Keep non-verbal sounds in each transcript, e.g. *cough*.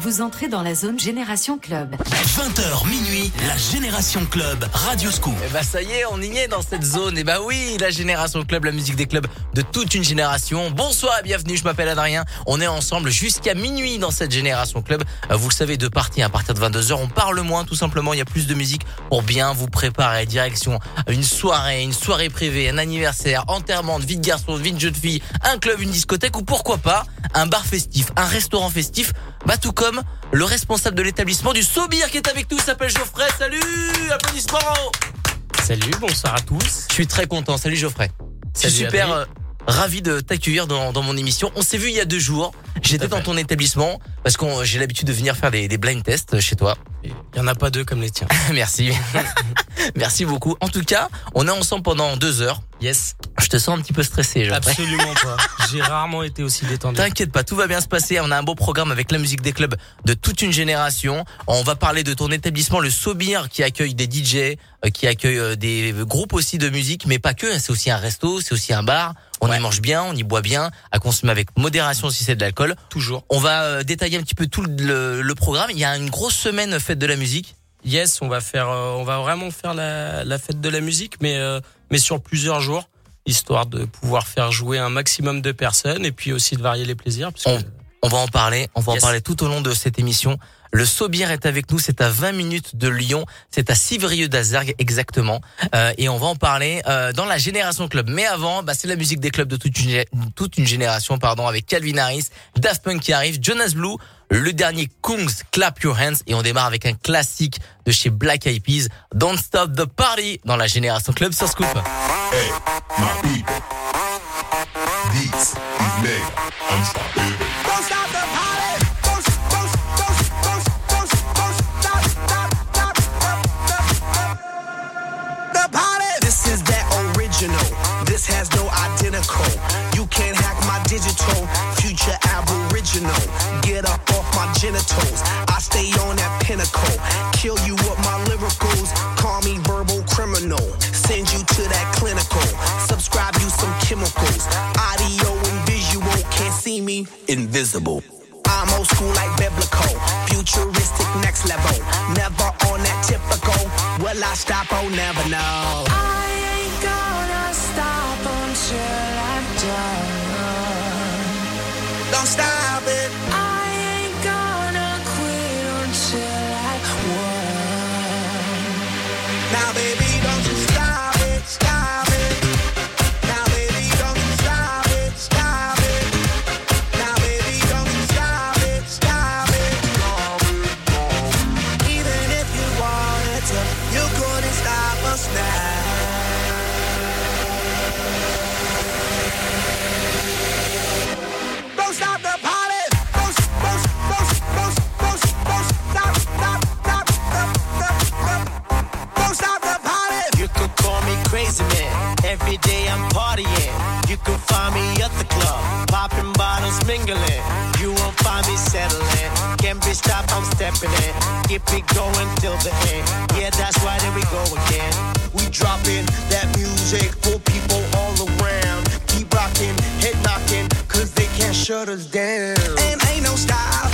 Vous entrez dans la zone Génération Club. 20h minuit, la Génération Club, Radio Scoop. Et bah ça y est, on y est dans cette zone. Et bah oui, la Génération Club, la musique des clubs de toute une génération. Bonsoir et bienvenue, je m'appelle Adrien. On est ensemble jusqu'à minuit dans cette Génération Club. Euh, Vous le savez, deux parties à partir de 22h, on parle moins tout simplement, il y a plus de musique pour bien vous préparer direction une soirée, une soirée privée, un anniversaire, enterrement de vie de garçon, de vie de jeune fille, un club, une discothèque ou pourquoi pas un bar festif, un restaurant festif. Bah tout comme le responsable de l'établissement du Sobir qui est avec nous s'appelle Geoffrey. Salut, applaudissements. Salut, bonsoir à tous. Je suis très content. Salut Geoffrey. Salut, super Adrien. Euh, ravi de t'accueillir dans, dans mon émission. On s'est vu il y a deux jours. J'étais dans ton établissement parce que j'ai l'habitude de venir faire des, des blind tests chez toi. Il y en a pas deux comme les tiens. *laughs* Merci. *laughs* Merci beaucoup. En tout cas, on est ensemble pendant deux heures. Yes. Je te sens un petit peu stressé. Absolument pas. J'ai rarement été aussi détendu. T'inquiète pas, tout va bien se passer. On a un beau programme avec la musique des clubs de toute une génération. On va parler de ton établissement, le Sobir, qui accueille des DJ, euh, qui accueille euh, des groupes aussi de musique, mais pas que. C'est aussi un resto, c'est aussi un bar. On y mange bien, on y boit bien, à consommer avec modération si c'est de l'alcool. Toujours. On va euh, détailler un petit peu tout le, le programme. Il y a une grosse semaine fête de la musique. Yes, on va faire, euh, on va vraiment faire la, la fête de la musique, mais euh, mais sur plusieurs jours, histoire de pouvoir faire jouer un maximum de personnes et puis aussi de varier les plaisirs. Parce que On va en parler, on va Yes. en parler tout au long de cette émission. Le Sobir est avec nous, c'est à 20 minutes de Lyon, c'est à Civrieux d'Azergue exactement, Euh, et on va en parler euh, dans la Génération Club. Mais avant, bah, c'est la musique des clubs de toute une, gé- toute une génération, pardon, avec Calvin Harris, Daft Punk qui arrive, Jonas Blue, le dernier Kungs, Clap Your Hands, et on démarre avec un classique de chez Black Eyed Peas, Don't Stop the Party, dans la Génération Club sur Scoop. Hey, my people. These niggas, I'm. Don't stop the party. Is that original. This has no identical. You can't hack my digital. Future aboriginal. Get up off my genitals. I stay on that pinnacle. Kill you with my lyricals. Call me verbal criminal. Send you to that clinical. Subscribe you some chemicals. Me. Invisible. I'm old school like biblical. Futuristic next level. Never on that typical. Will I stop? Oh, never know. I ain't gonna stop until I'm done. Don't stop Every day I'm partying. You can find me at the club, popping bottles, mingling. You won't find me settling. Can't be stopped, I'm stepping in. Keep it going till the end. Yeah, that's why there we go again. We dropping that music for people all around. Keep rocking, head knocking, cause they can't shut us down. And ain't no stopping,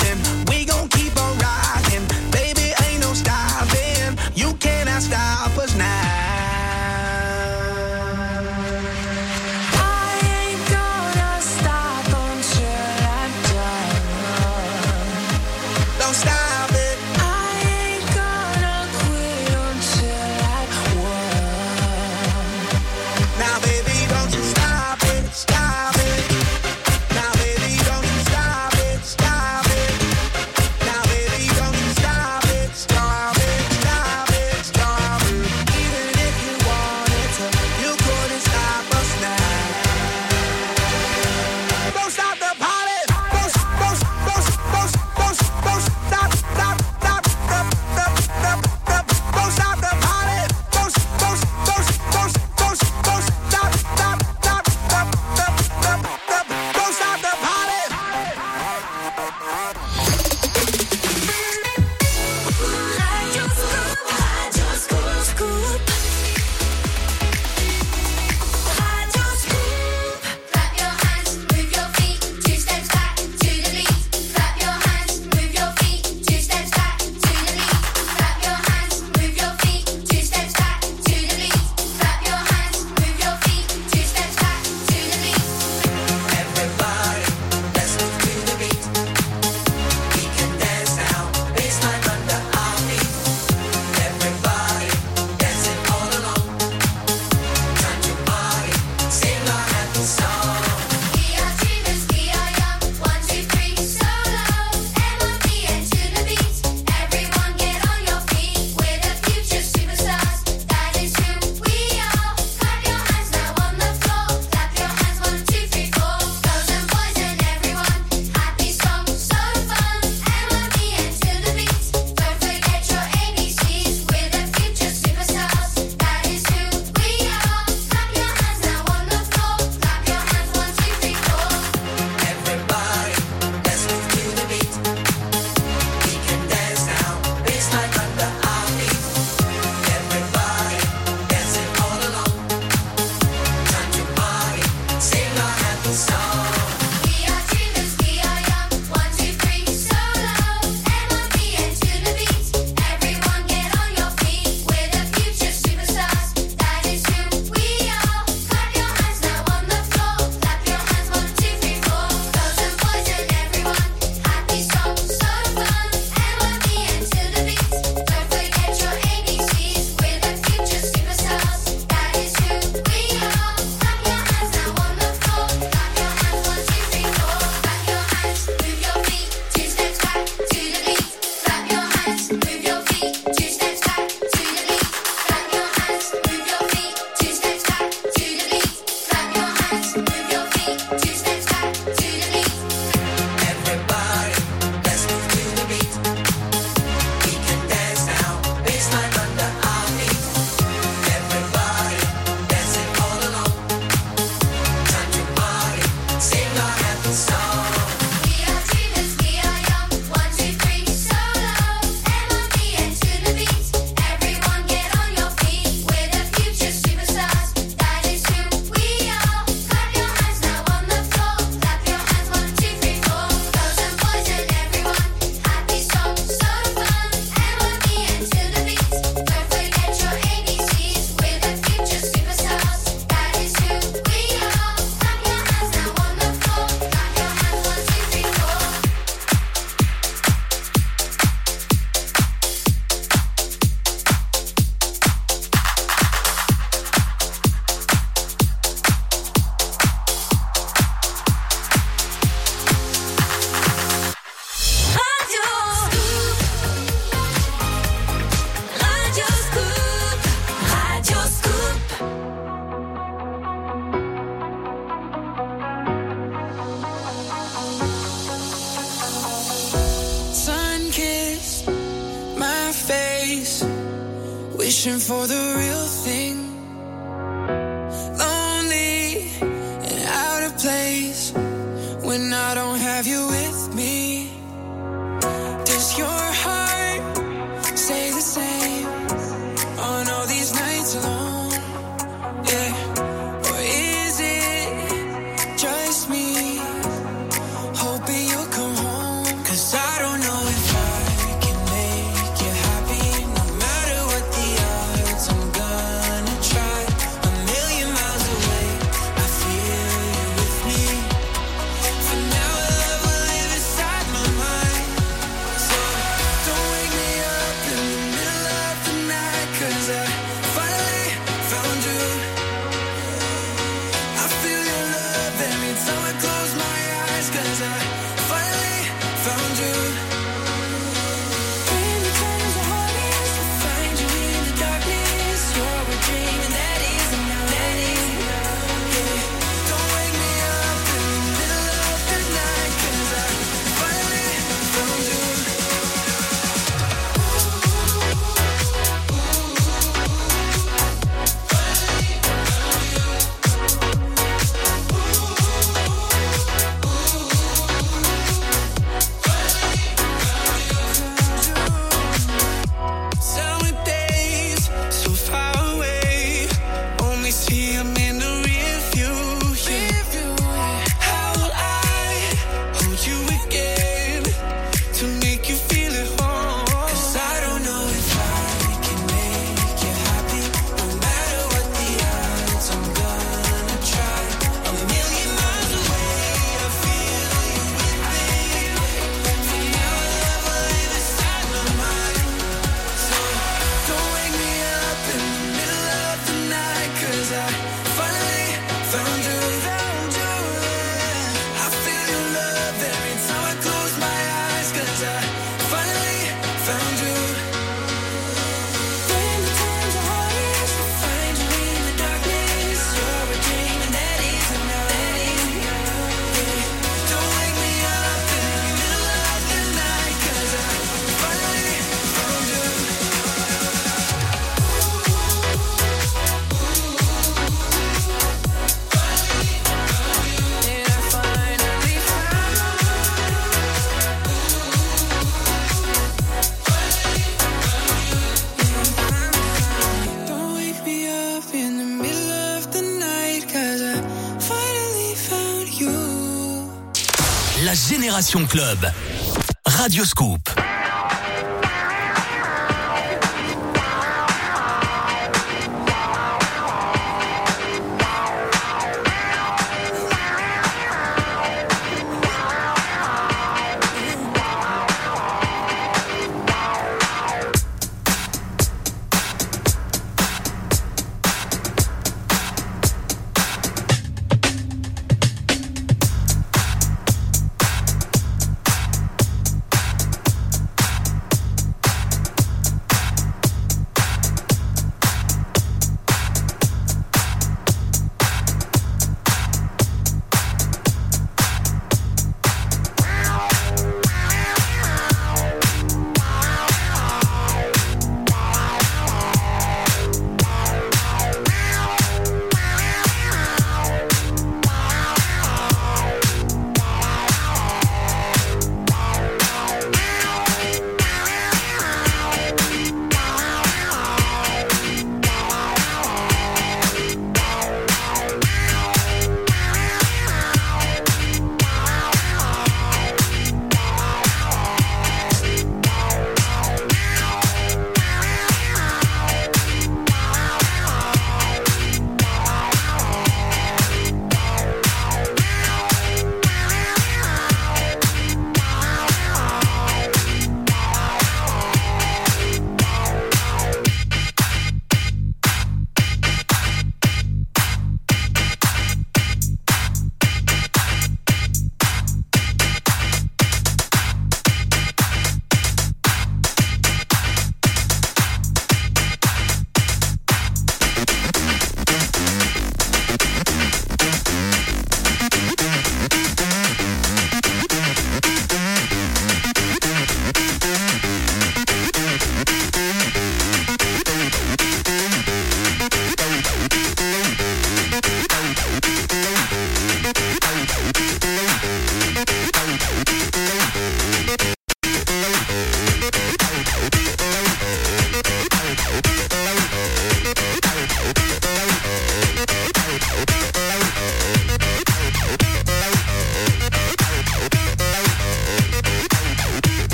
La Génération Club. Radio Scoop.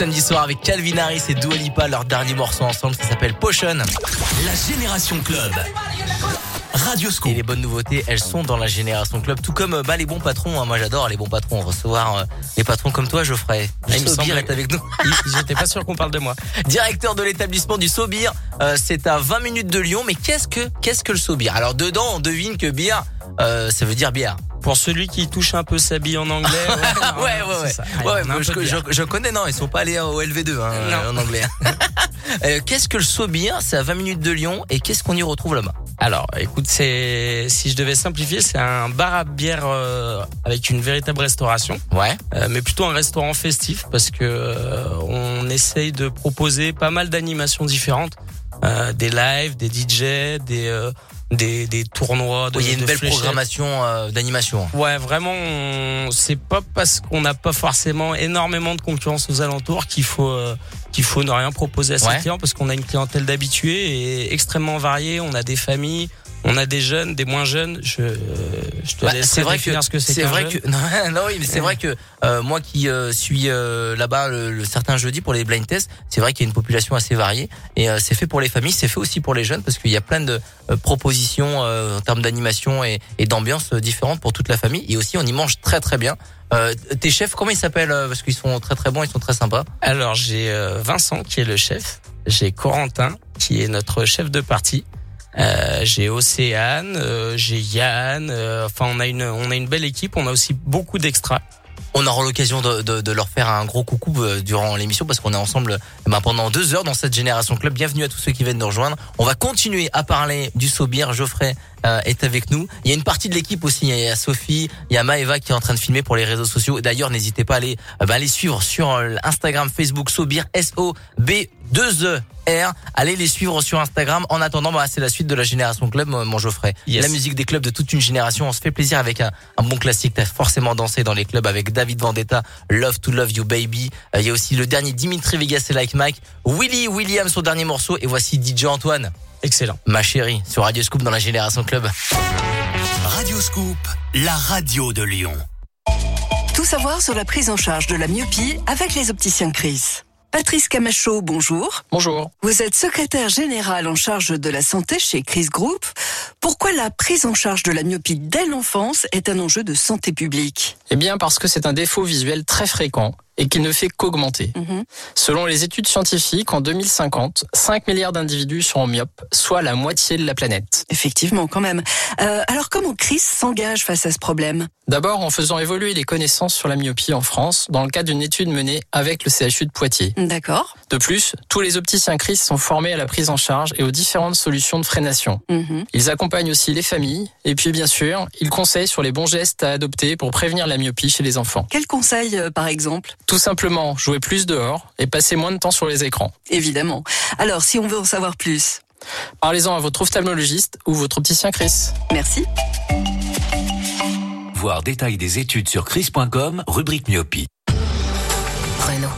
Samedi soir avec Calvin Harris et Dua Lipa, leur dernier morceau ensemble, ça s'appelle Potion. La Génération Club. Radio Scoop. Et les bonnes nouveautés, elles sont dans la Génération Club, tout comme euh, bah, les bons patrons. hein. Moi j'adore les bons patrons, recevoir euh, les patrons comme toi Geoffrey. Ah, il me Sobir est avec nous. *laughs* J'étais pas sûr qu'on parle de moi. Directeur de l'établissement du Sobir, euh, c'est à 20 minutes de Lyon. Mais qu'est-ce que qu'est-ce que le Sobir Alors dedans, on devine que bière, euh, ça veut dire bière. Pour celui qui touche un peu sa bille en anglais. ouais, *laughs* ouais, ouais. Ouais, un je, connais, non, ils sont pas allés au LV2 hein, Non. en anglais. *laughs* Euh, qu'est-ce que le Sobir C'est à 20 minutes de Lyon. Et qu'est-ce qu'on y retrouve là-bas? Alors, écoute, c'est si je devais simplifier, c'est un bar à bière euh, avec une véritable restauration, Ouais. euh, mais plutôt un restaurant festif parce que euh, on essaye de proposer pas mal d'animations différentes, euh, des lives, des DJ, des euh, des, des tournois. De, Oui, il y a une belle fléchettes. programmation euh, d'animation. Ouais, vraiment, on- c'est pas parce qu'on n'a pas forcément énormément de concurrence aux alentours qu'il faut euh, qu'il faut ne rien proposer à ses Ouais. clients parce qu'on a une clientèle d'habitués et extrêmement variée. On a des familles, on a des jeunes, des moins jeunes. Je, je te Bah, laisse c'est vrai que définir ce que c'est. c'est vrai jeune. que *laughs* non, non, oui mais c'est vrai que euh, moi qui euh, suis euh, là-bas le, le certain jeudi pour les blind tests c'est vrai qu'il y a une population assez variée et euh, c'est fait pour les familles c'est fait aussi pour les jeunes parce qu'il y a plein de euh, propositions euh, en termes d'animation et, et d'ambiance euh, différentes pour toute la famille et aussi on y mange très très bien euh, tes chefs comment ils s'appellent euh, parce qu'ils sont très très bons ils sont très sympas Alors j'ai euh, Vincent qui est le chef, j'ai Corentin qui est notre chef de partie. Euh, j'ai Océane, euh, j'ai Yann. euh, Enfin, on a une on a une belle équipe. On a aussi beaucoup d'extras. on aura l'occasion de, de, de leur faire un gros coucou euh, durant l'émission parce qu'on est ensemble eh ben, pendant deux heures dans cette génération club. Bienvenue à tous ceux qui viennent nous rejoindre. On va continuer à parler du Sobir. Geoffrey euh, est avec nous. Il y a une partie de l'équipe aussi. Il y a Sophie, il y a Maeva qui est en train de filmer pour les réseaux sociaux. D'ailleurs, n'hésitez pas à aller, ben, aller suivre sur Instagram, Facebook Sobir S O B 2 E R. Allez les suivre sur Instagram. En attendant, bah, c'est la suite de la génération club, mon Geoffrey. Yes. La musique des clubs de toute une génération. On se fait plaisir avec un, un bon classique. T'as forcément dansé dans les clubs avec David Vendetta, Love to Love You Baby. Euh, Il y a aussi le dernier Dimitri Vegas et Like Mike. Willy William, son dernier morceau. Et voici DJ Antoine, Excellent. ma chérie, sur Radio Scoop dans la génération club. Radio Scoop, la radio de Lyon. Tout savoir sur la prise en charge de la myopie avec les opticiens Chris. Patrice Camacho, bonjour. Bonjour. Vous êtes secrétaire général en charge de la santé chez Chris Group. Pourquoi la prise en charge de la myopie dès l'enfance est un enjeu de santé publique? Eh bien parce que c'est un défaut visuel très fréquent et qui ne fait qu'augmenter. Mhm. Selon les études scientifiques, en 2050, 5 milliards d'individus seront myopes, soit la moitié de la planète. Effectivement, quand même. Euh, alors comment Chris s'engage face à ce problème? D'abord en faisant évoluer les connaissances sur la myopie en France dans le cadre d'une étude menée avec le CHU de Poitiers. D'accord. De plus, tous les opticiens Chris sont formés à la prise en charge et aux différentes solutions de freination. Mhm. Ils accompagnent aussi les familles et puis bien sûr, ils conseillent sur les bons gestes à adopter pour prévenir la myopie chez les enfants. Quel conseil, euh, par exemple? Tout simplement, jouer plus dehors et passer moins de temps sur les écrans. Évidemment. Alors, si on veut en savoir plus, Parlez-en à votre ophtalmologiste ou votre opticien Chris. merci. Voir détail des études sur chris.com, rubrique myopie. Renault.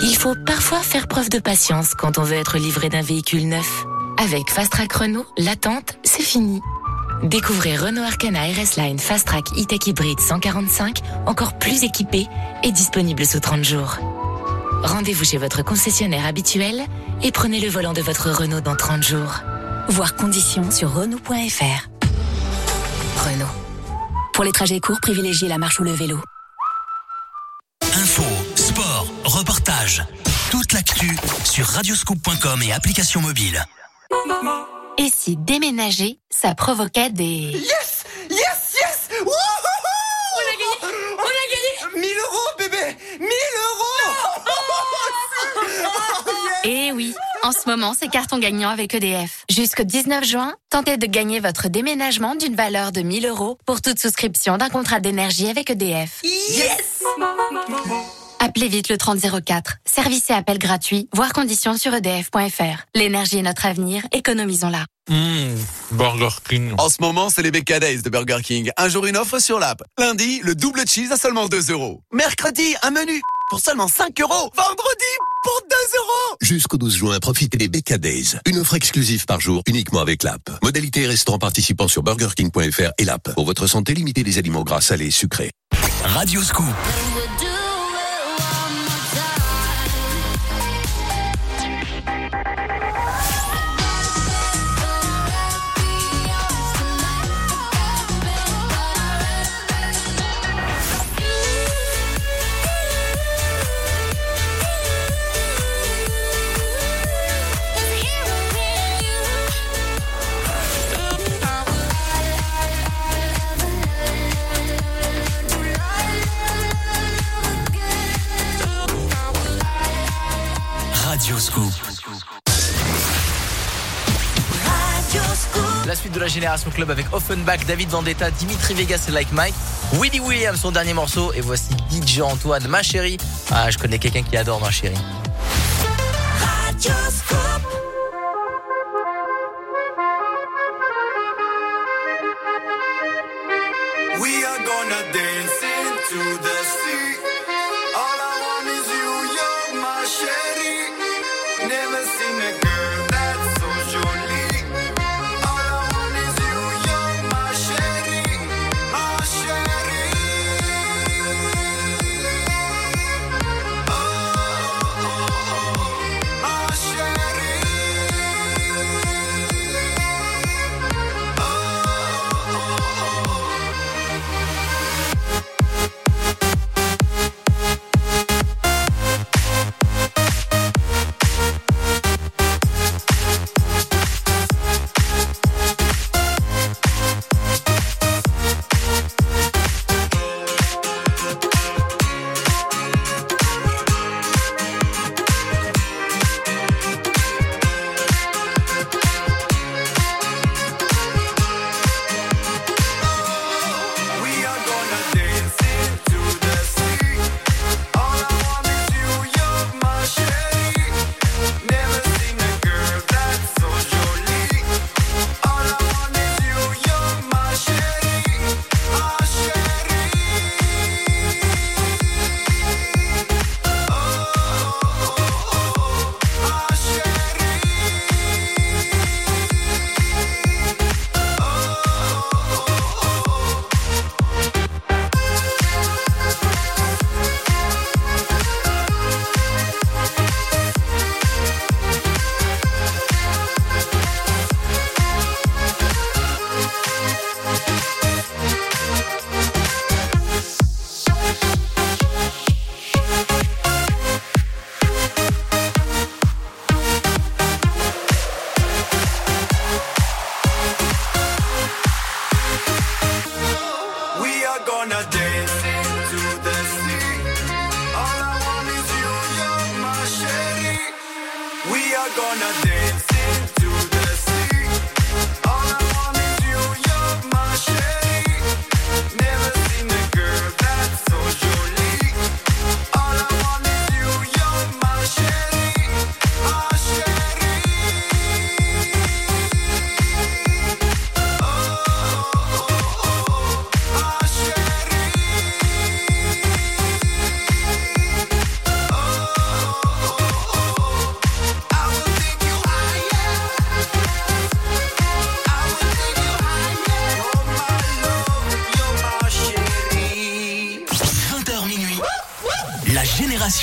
Il faut parfois faire preuve de patience quand on veut être livré d'un véhicule neuf. Avec Fast Track Renault, l'attente, c'est fini. Découvrez Renault Arcana RS Line Fast Track E-Tech Hybrid 145, encore plus équipé et disponible sous 30 jours. Rendez-vous chez votre concessionnaire habituel et prenez le volant de votre Renault dans 30 jours. Voir conditions sur Renault.fr. Renault. Pour les trajets courts, privilégiez la marche ou le vélo. Info, sport, reportage. Toute l'actu sur radioscoop.com et application mobile. Et si déménager, ça provoquait des... Yes! Yes Yes! Wouhouhou! On a gagné! On a gagné! 1000 euros, bébé! 1000 euros! *laughs* Eh oui, en ce moment, c'est carton gagnant avec EDF. Jusqu'au 19 juin, tentez de gagner votre déménagement d'une valeur de 1000 euros pour toute souscription d'un contrat d'énergie avec EDF. Yes Appelez vite le 3004. Service et appel gratuit, voire conditions sur edf.fr. L'énergie est notre avenir, économisons-la. Mmh, Burger King. En ce moment, c'est les BK Days de Burger King. Un jour, une offre sur l'app. Lundi, le double cheese à seulement 2 euros. Mercredi, un menu pour seulement 5 euros. Vendredi, pour 2 euros. Jusqu'au 12 juin, profitez des BK Days. Une offre exclusive par jour, uniquement avec l'app. Modalité et restaurant participant sur burgerking.fr et l'app. Pour votre santé, limitez les aliments gras, salés et sucrés. Radio Scoop. La suite de la Génération Club avec Offenbach, David Vendetta, Dimitri Vegas et Like Mike. Willy Williams, son dernier morceau. Et voici DJ Antoine, ma chérie. Ah, je connais quelqu'un qui adore ma chérie.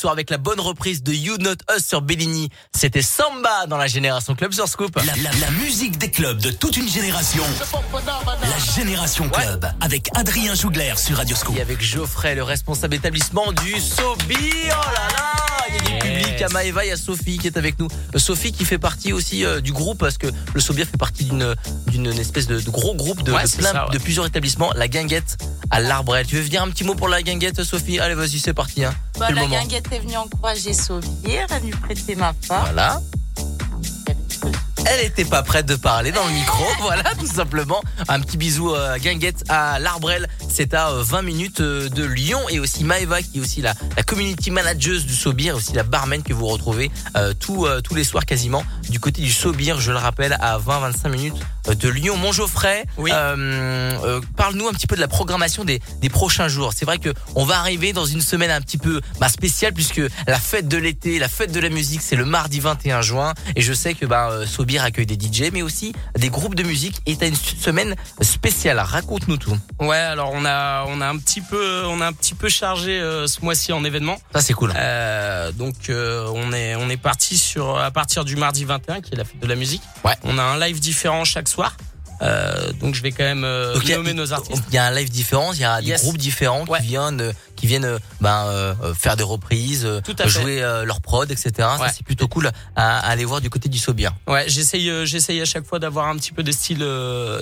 soir avec la bonne reprise de You Not Us sur Bellini. C'était Samba dans la Génération Club sur Scoop. La, la- la musique des clubs de toute une génération. La Génération Club avec Adrien Jougler sur Radio Scoop. Et avec Geoffrey, le responsable établissement du Sobi. Oh là là public à Maëva, il y a Sophie qui est avec nous. Euh, Sophie qui fait partie aussi euh, du groupe parce que le Sobir fait partie d'une d'une espèce de, de gros groupe de, Ouais, de c'est plein ça, ouais. de plusieurs établissements. La guinguette à l'Arbrel. Tu veux dire un petit mot pour la guinguette, Sophie? Allez, vas-y, c'est parti. Hein. Bah, la moment. guinguette est venue encourager Sauvière, elle lui prêter ma part. Voilà. Elle était pas prête de parler dans le micro, *laughs* voilà, tout simplement. Un petit bisou à Guinguette à l'Arbrel. C'est à euh, 20 minutes euh, de Lyon et aussi Maeva qui est aussi la, la community manager du Sobir, aussi la barman que vous retrouvez euh, tous, euh, tous les soirs quasiment du côté du Sobir, je le rappelle, à 20-25 minutes euh, de Lyon. Mon Geoffrey, Oui. euh, euh, parle-nous un petit peu de la programmation des, des prochains jours. C'est vrai que on va arriver dans une semaine un petit peu bah, spéciale puisque la fête de l'été, la fête de la musique, c'est le mardi 21 juin et je sais que bah, euh, Sobir accueille des DJ mais aussi des groupes de musique et t'as une semaine spéciale. Raconte-nous tout. Ouais, alors on a on a un petit peu on a un petit peu chargé euh, ce mois-ci en événements. Ça c'est cool. Euh, donc euh, on est on est parti sur à partir du mardi 21 qui est la fête de la musique. Ouais. On a un live différent chaque soir. Euh, donc je vais quand même euh, Donc, a- nommer nos artistes. Il y a un live différent, il y a des Yes. groupes différents qui viennent, euh, qui viennent ben, euh, faire des reprises, jouer leur prod, etc. Ça c'est plutôt cool à, à aller voir du côté du Sobir. Ouais, j'essaye j'essaye à chaque fois d'avoir un petit peu des styles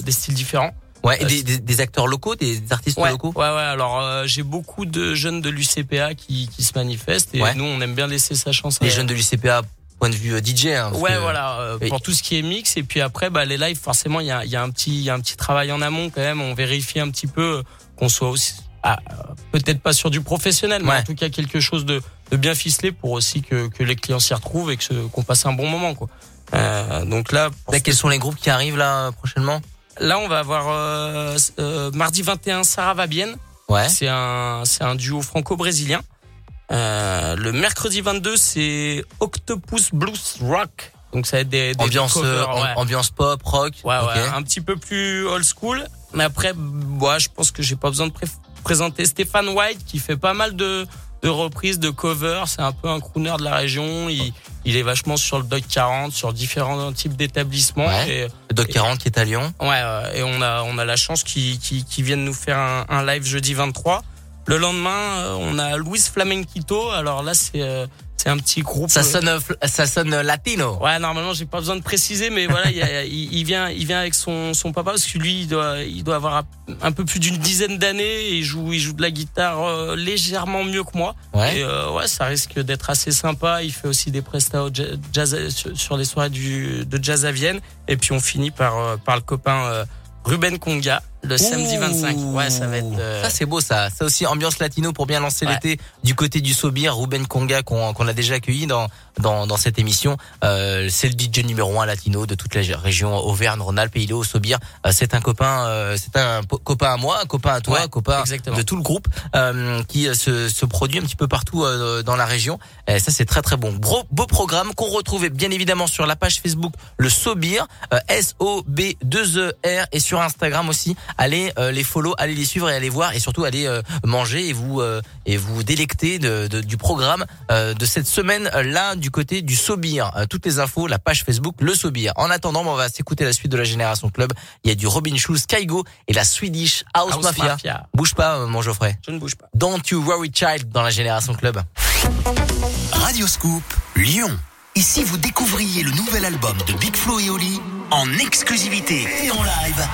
des styles différents. Ouais, et des, des- des acteurs locaux, des artistes Ouais, locaux. ouais, ouais. Alors j'ai beaucoup de jeunes de l'UCPA qui, qui se manifestent et nous on aime bien laisser sa chance. Les à- jeunes de l'UCPA, point de vue euh, DJ. Hein, Ouais, que- voilà, euh, Oui. pour tout ce qui est mix et puis après bah les lives forcément il y a, y a un petit il y a un petit travail en amont quand même, on vérifie un petit peu qu'on soit aussi ah, euh, peut-être pas sur du professionnel mais Ouais. en tout cas quelque chose de, de bien ficelé pour aussi que, que les clients s'y retrouvent et que ce- qu'on passe un bon moment quoi. Euh, donc là Là, quels sont les groupes qui arrivent là prochainement? Là on va avoir euh, euh, mardi 21 Sarah Vabienne. Ouais. C'est un c'est un duo franco-brésilien. Euh, le mercredi 22 c'est Octopus Blues Rock. Donc ça va être des, des Ambiance, covers, euh, ouais. ambiance pop, rock. Ouais, ouais, un petit peu plus old school. Mais après, ouais, je pense que j'ai pas besoin de pré- présenter Stéphane White qui fait pas mal de, de reprises, de covers. C'est un peu un crooner de la région. Il, il est vachement sur le Doc 40, sur différents types d'établissements. Ouais. Le Doc 40 qui est à Lyon. Ouais, et on a, on a la chance qu'ils qu'ils viennent nous faire un, un live jeudi 23. Le lendemain, euh, on a Luis Flamenquito. Alors là, c'est euh, c'est un petit groupe. Ça euh, sonne, ça sonne latino. Ouais, normalement, j'ai pas besoin de préciser, mais voilà, il, y a- il, il vient, il vient avec son, son papa parce que lui, il doit, il doit avoir un peu plus d'une dizaine d'années et il joue, il joue de la guitare légèrement mieux que moi. Ouais. Et euh, ouais, ça risque d'être assez sympa. Il fait aussi des prestats au jazz sur, les soirées du, de jazz à Vienne. Et puis on finit par, par le copain Ruben Conga le samedi Ouh. 25. Ouais, ça va être. euh, Ça c'est beau ça. Ça aussi ambiance latino pour bien lancer Ouais. l'été du côté du Sobir. Ruben Conga qu'on a déjà accueilli dans dans, dans cette émission. Euh, c'est le DJ numéro un latino de toute la région Auvergne-Rhône-Alpes et il est au Sobir. Euh, c'est un copain, euh, c'est un copain à moi, un copain à toi, Ouais, un copain exactement. de tout le groupe euh, qui euh, se, se produit un petit peu partout dans la région. Et ça c'est très très bon. Gros beau programme qu'on retrouve bien évidemment sur la page Facebook le Sobir euh, S O B 2 E R et sur Instagram aussi allez euh, les follow, allez les suivre et allez voir et surtout allez euh, manger et vous euh, et vous délecter de, de- du programme euh, de cette semaine euh, là du côté du Sobir. Euh, toutes les infos, la page Facebook Le Sobir. En attendant, on va s'écouter la suite de la Génération Club. Il y a du Robin Schulz, Kaigo et la Swedish House, House Mafia. Mafia. Bouge pas, mon Geoffrey. Je ne bouge pas. Don't you worry, child, dans la Génération Club. Radioscoop, Lyon. Et si vous découvriez le nouvel album de Big Flo et Oli en exclusivité et en live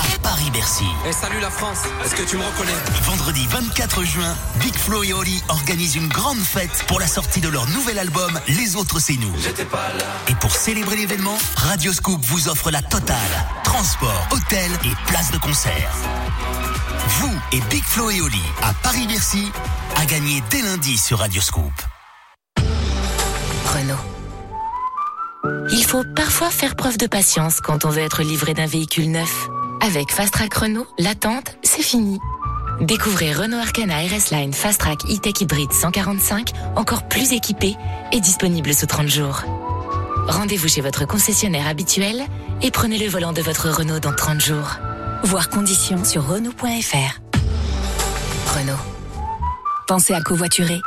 à Paris-Bercy. Et salut la France, est-ce que tu me reconnais Vendredi 24 juin, Big Flo et Oli organisent une grande fête pour la sortie de leur nouvel album Les autres c'est nous. Et pour célébrer l'événement, Radioscoop vous offre la totale. Transport, hôtel et place de concert. Vous et Big Flo et Oli à Paris-Bercy à gagner dès lundi sur Radioscoop. Renault. Il faut parfois faire preuve de patience quand on veut être livré d'un véhicule neuf. Avec Fast Track Renault, l'attente, c'est fini. Découvrez Renault Arcana RS Line Fast Track E-Tech Hybrid 145, encore plus équipé et disponible sous 30 jours. Rendez-vous chez votre concessionnaire habituel et prenez le volant de votre Renault dans 30 jours. Voir conditions sur Renault.fr. Renault. Pensez à covoiturer.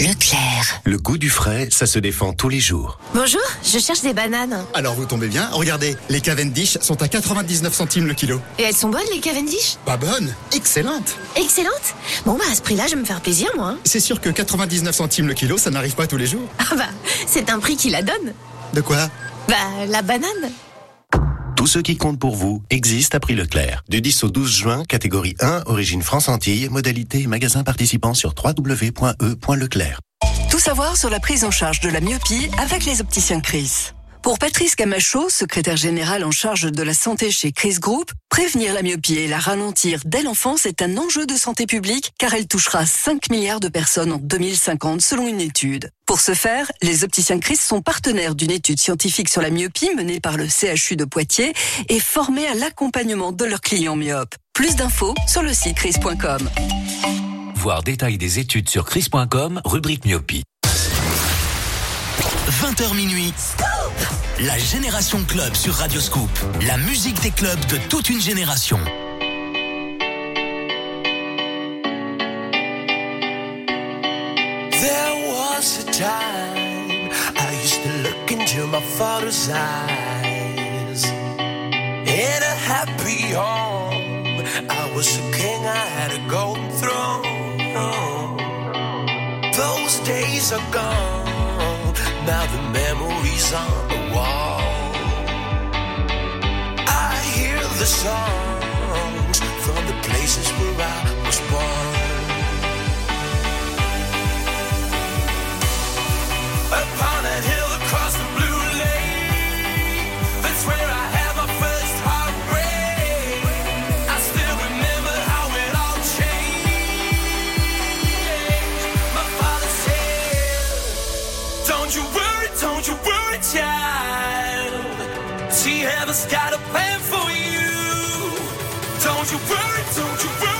Leclerc. Le goût du frais, ça se défend tous les jours. Bonjour, je cherche des bananes. Alors vous tombez bien, regardez, les Cavendish sont à 99 centimes le kilo. Et elles sont bonnes les Cavendish? Pas bonnes, excellentes. Excellentes? Bon bah à ce prix-là, je vais me faire plaisir moi. hein. C'est sûr que 99 centimes le kilo, ça n'arrive pas tous les jours. Ah bah, c'est un prix qui la donne. De quoi? Bah, la banane. Tout ce qui compte pour vous existe à prix Leclerc. Du 10 au 12 juin, catégorie 1, origine France-Antilles, modalité et magasin participant sur www.e.leclerc. Tout savoir sur la prise en charge de la myopie avec les opticiens Chris. Pour Patrice Camacho, secrétaire général en charge de la santé chez Chris Group, prévenir la myopie et la ralentir dès l'enfance est un enjeu de santé publique car elle touchera 5 milliards de personnes en 2050 selon une étude. Pour ce faire, les opticiens Chris sont partenaires d'une étude scientifique sur la myopie menée par le CHU de Poitiers et formés à l'accompagnement de leurs clients myopes. Plus d'infos sur le site chris.com. Voir détail des études sur chris.com, rubrique myopie. 20h minuit. La Génération Club sur Radioscoop. La musique des clubs de toute une génération. There was a time I used to look into my father's eyes. In a happy home, I was a king, I had a golden throne. Those days are gone, now the memories on the wall. I hear the songs from the places where I was born. Upon Heaven's got a plan for you. Don't you worry, don't you worry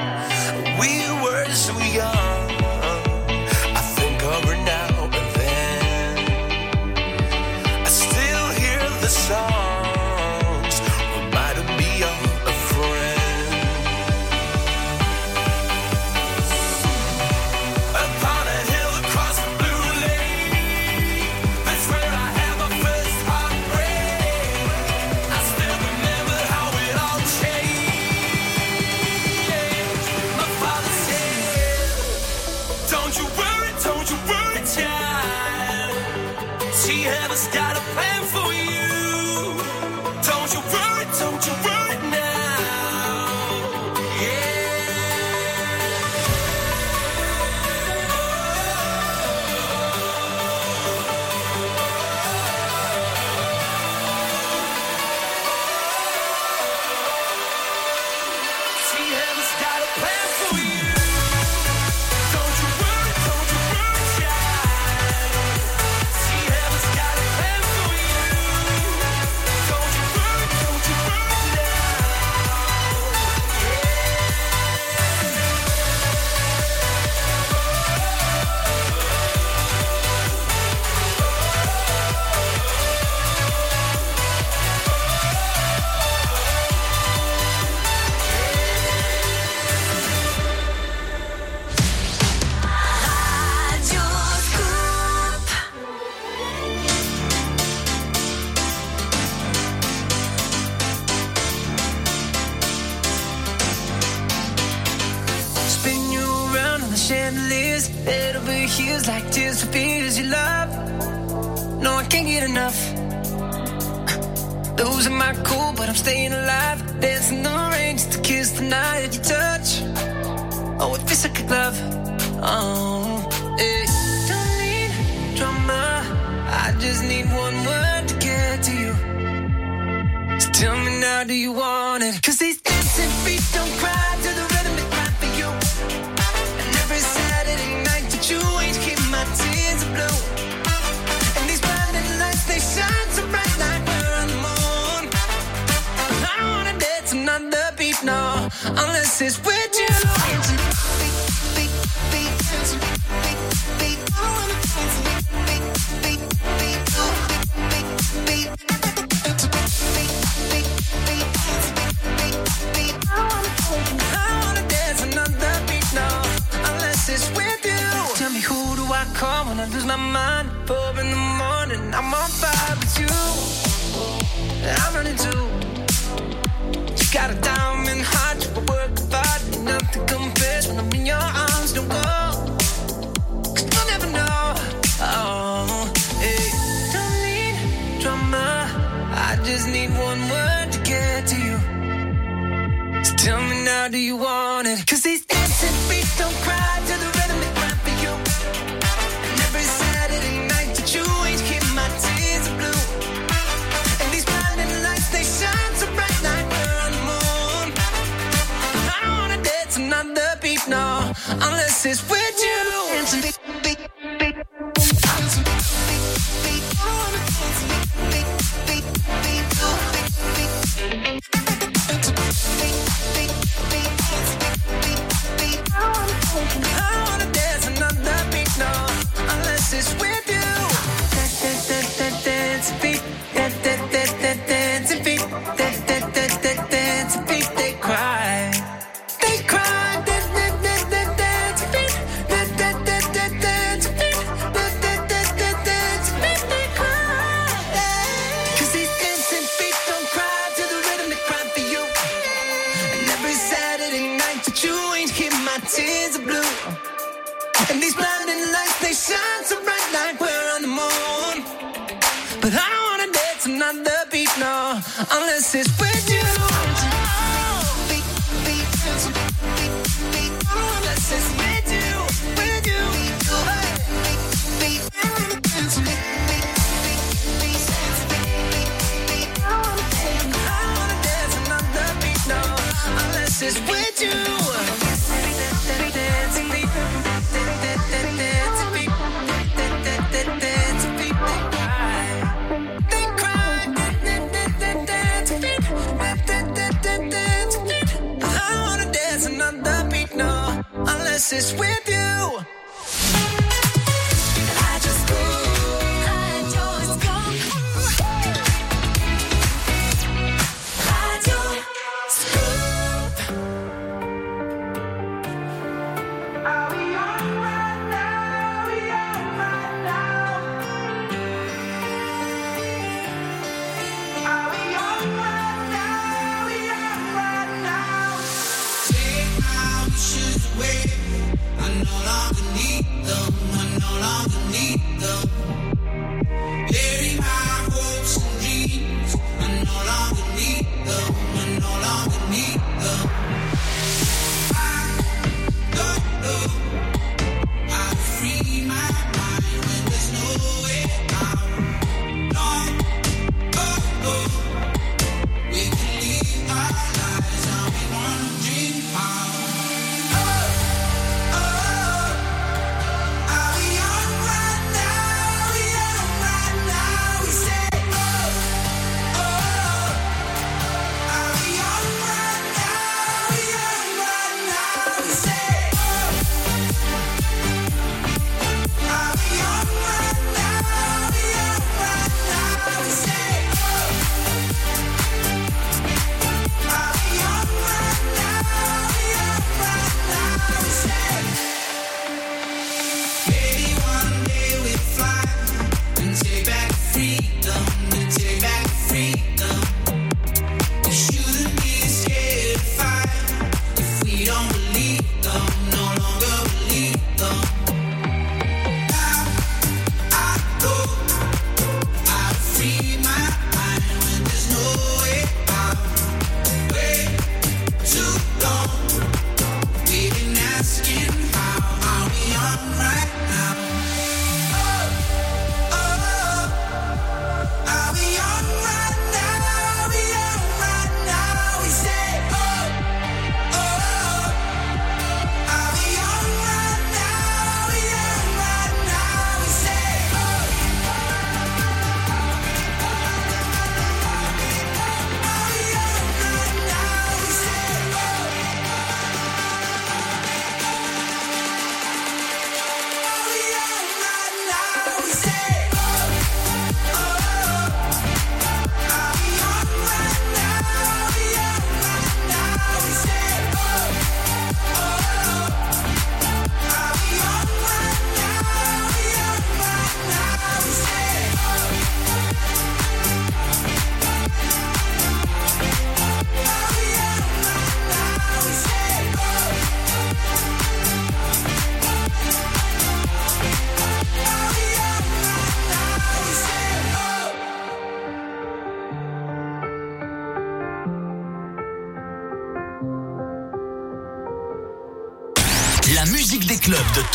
No, unless it's with you.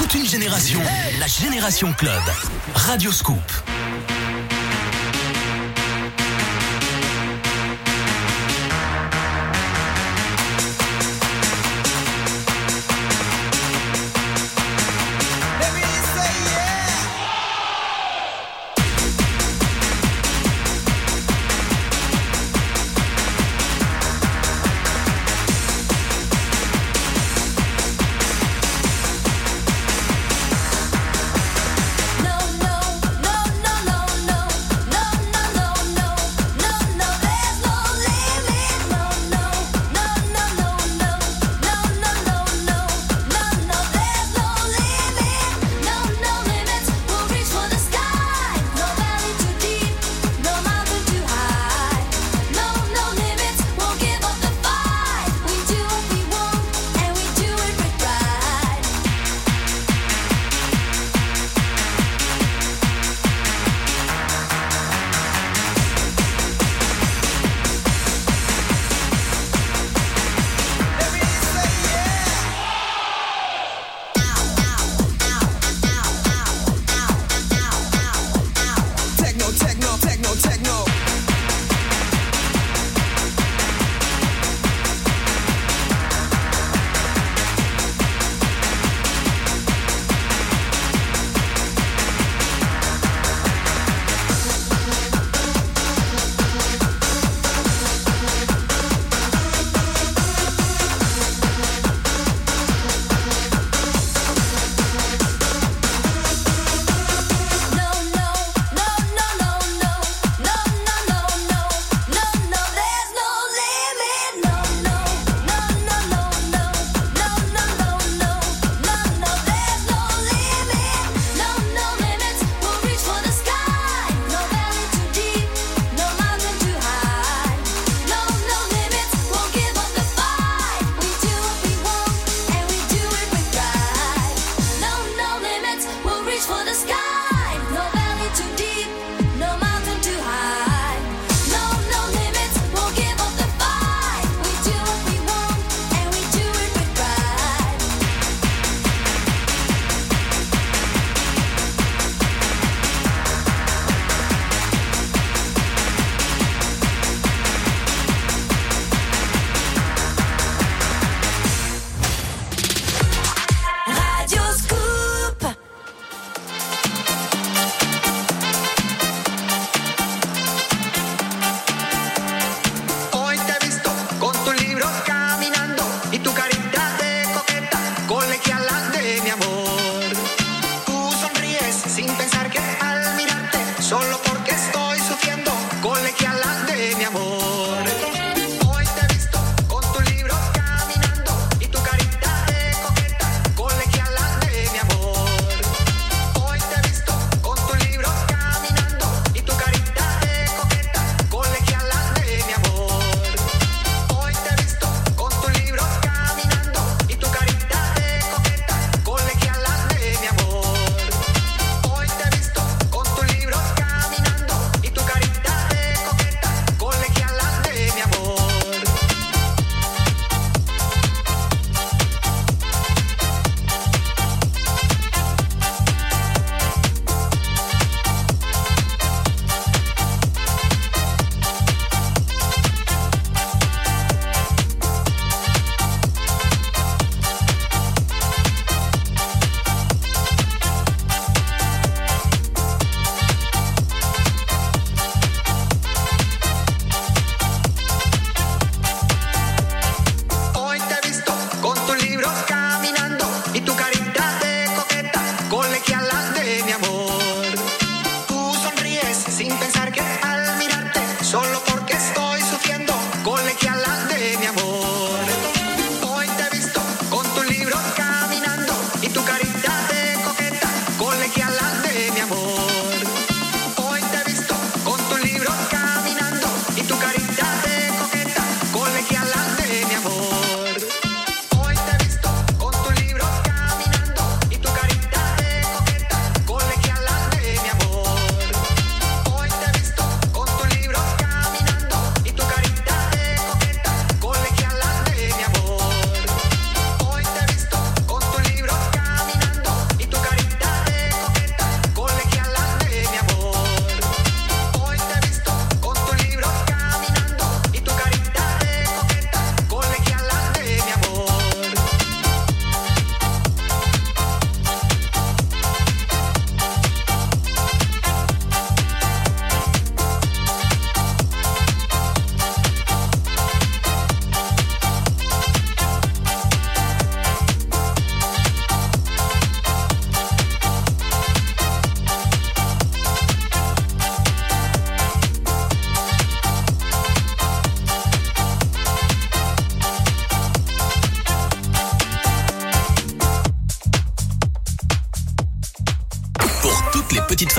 Toute une génération. La Génération Club. Radio Scoop.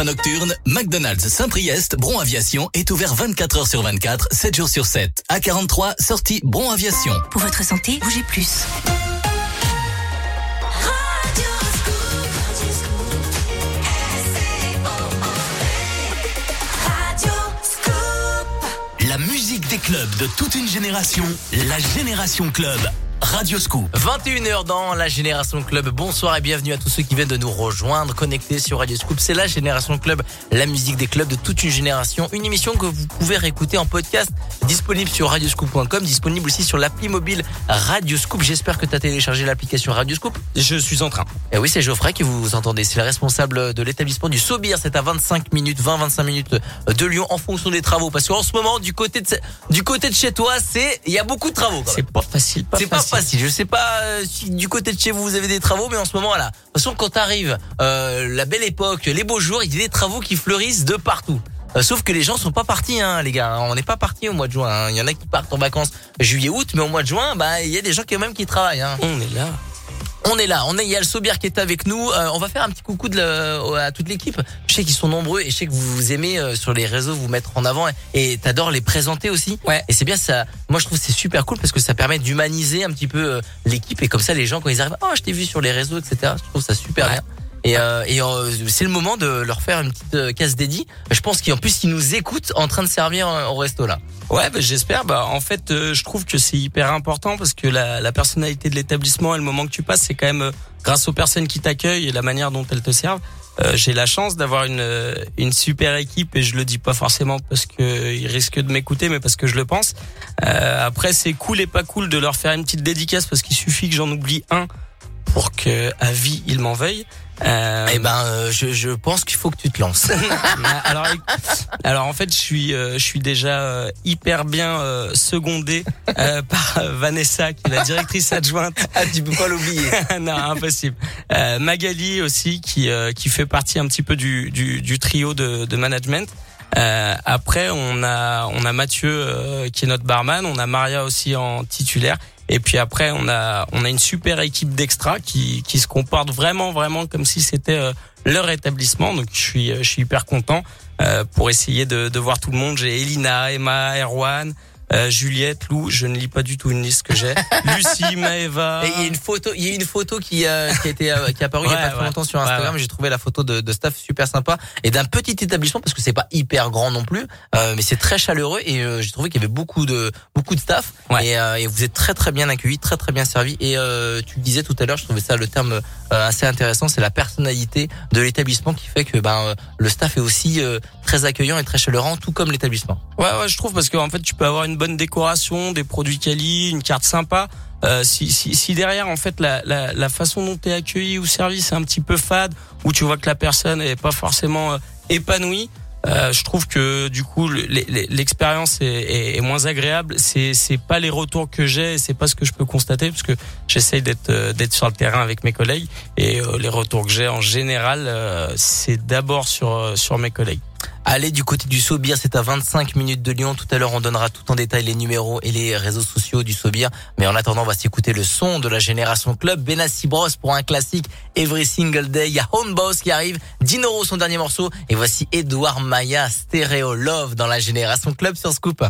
Nocturnes, McDonald's Saint-Priest, Bron Aviation est ouvert 24 heures sur 24, 7 jours sur 7. À 43, sortie Bron Aviation. Pour votre santé, bougez plus. La musique des clubs de toute une génération, la Génération Club. Radio Scoop. 21h dans la Génération Club. Bonsoir et bienvenue à tous ceux qui viennent de nous rejoindre, connectés sur Radio Scoop. C'est la Génération Club, la musique des clubs de toute une génération. Une émission que vous pouvez réécouter en podcast, disponible sur radioscoop.com, disponible aussi sur l'appli mobile Radio Scoop. J'espère que tu as téléchargé l'application Radio Scoop. Je suis en train. Et oui, c'est Geoffrey qui vous entendez. C'est le responsable de l'établissement du Sobir. C'est à 25 minutes, 20-25 minutes de Lyon en fonction des travaux. Parce qu'en ce moment, du côté de, du côté de chez toi, c'est, il y a beaucoup de travaux. C'est pas facile, pas C'est pas facile. facile. Je sais pas euh, si du côté de chez vous vous avez des travaux, mais en ce moment là, de toute façon quand arrive euh, la belle époque, les beaux jours, il y a des travaux qui fleurissent de partout. Euh, sauf que les gens sont pas partis, hein, les gars. On n'est pas partis au mois de juin. hein. Il y en a qui partent en vacances juillet, août, mais au mois de juin, bah il y a des gens quand même qui travaillent. Hein. On est là. On est là, on est, il y a le Sobir qui est avec nous. Euh, on va faire un petit coucou de le- à toute l'équipe. Je sais qu'ils sont nombreux et je sais que vous, vous aimez euh, sur les réseaux vous mettre en avant et- et t'adores les présenter aussi. Ouais. Et c'est bien ça. Moi je trouve c'est super cool parce que ça permet d'humaniser un petit peu euh, l'équipe et comme ça les gens quand ils arrivent, oh je t'ai vu sur les réseaux etc. Je trouve ça super bien. Et, euh, et euh, c'est le moment de leur faire une petite euh, case dédiée. Je pense qu'en plus ils nous écoutent en train de servir euh, au resto là. Ouais, bah, j'espère. Bah, en fait, euh, je trouve que c'est hyper important parce que la, la personnalité de l'établissement et le moment que tu passes, c'est quand même euh, grâce aux personnes qui t'accueillent et la manière dont elles te servent. J'ai la chance d'avoir une une super équipe et je le dis pas forcément parce que ils risquent de m'écouter, mais parce que je le pense. Après, c'est cool et pas cool de leur faire une petite dédicace parce qu'il suffit que j'en oublie un pour que à vie ils m'en veuillent. Euh, Eh ben euh, je, je pense qu'il faut que tu te lances. *laughs* alors, alors en fait, je suis, euh, je suis déjà euh, hyper bien euh, secondé euh, *laughs* par Vanessa, qui est la directrice adjointe. Ah, tu peux pas l'oublier. *laughs* non, impossible. Euh, Magali aussi, qui, euh, qui fait partie un petit peu du, du, du trio de, de management. Euh, après, on a, on a Mathieu euh, qui est notre barman, on a Maria aussi en titulaire. Et puis après, on a, on a une super équipe d'extra qui, qui se comporte vraiment, vraiment comme si c'était euh, leur établissement. Donc, je suis, je suis hyper content euh, pour essayer de, de voir tout le monde. J'ai Elina, Emma, Erwan. Euh, Juliette, Lou, je ne lis pas du tout une liste que j'ai. *laughs* Lucie, Maëva. Et il y a une photo, il y a une photo qui, euh, qui a été euh, qui est apparue il y a pas très ouais. longtemps sur Instagram. ouais. J'ai trouvé la photo de, de staff super sympa et d'un petit établissement parce que c'est pas hyper grand non plus, euh, mais c'est très chaleureux et euh, j'ai trouvé qu'il y avait beaucoup de beaucoup de staff et, euh, et vous êtes très très bien accueillis, très très bien servis et euh, tu disais tout à l'heure, je trouvais ça le terme euh, assez intéressant, c'est la personnalité de l'établissement qui fait que ben le staff est aussi euh, très accueillant et très chaleureux, tout comme l'établissement. Ouais, ouais, je trouve parce qu'en fait, tu peux avoir une bonne décoration, des produits quali, une carte sympa. Euh, si, si, si derrière, en fait, la, la, la façon dont t'es accueilli ou servi, c'est un petit peu fade, où tu vois que la personne est pas forcément euh, épanouie. euh, je trouve que du coup l'expérience est, est- moins agréable. C'est c'est pas les retours que j'ai, c'est pas ce que je peux constater parce que j'essaye d'être euh, d'être sur le terrain avec mes collègues et euh, les retours que j'ai en général, c'est d'abord sur sur mes collègues. Allez du côté du Sobir, c'est à 25 minutes de Lyon. Tout à l'heure, on donnera tout en détail les numéros et les réseaux sociaux du Sobir. Mais en attendant, on va s'écouter le son de la Génération Club. Benassi Bros pour un classique Every Single Day. Il y a Home Boss qui arrive. Dinoro, son dernier morceau. Et voici Edouard Maya, Stereo Love dans la Génération Club sur Scoop.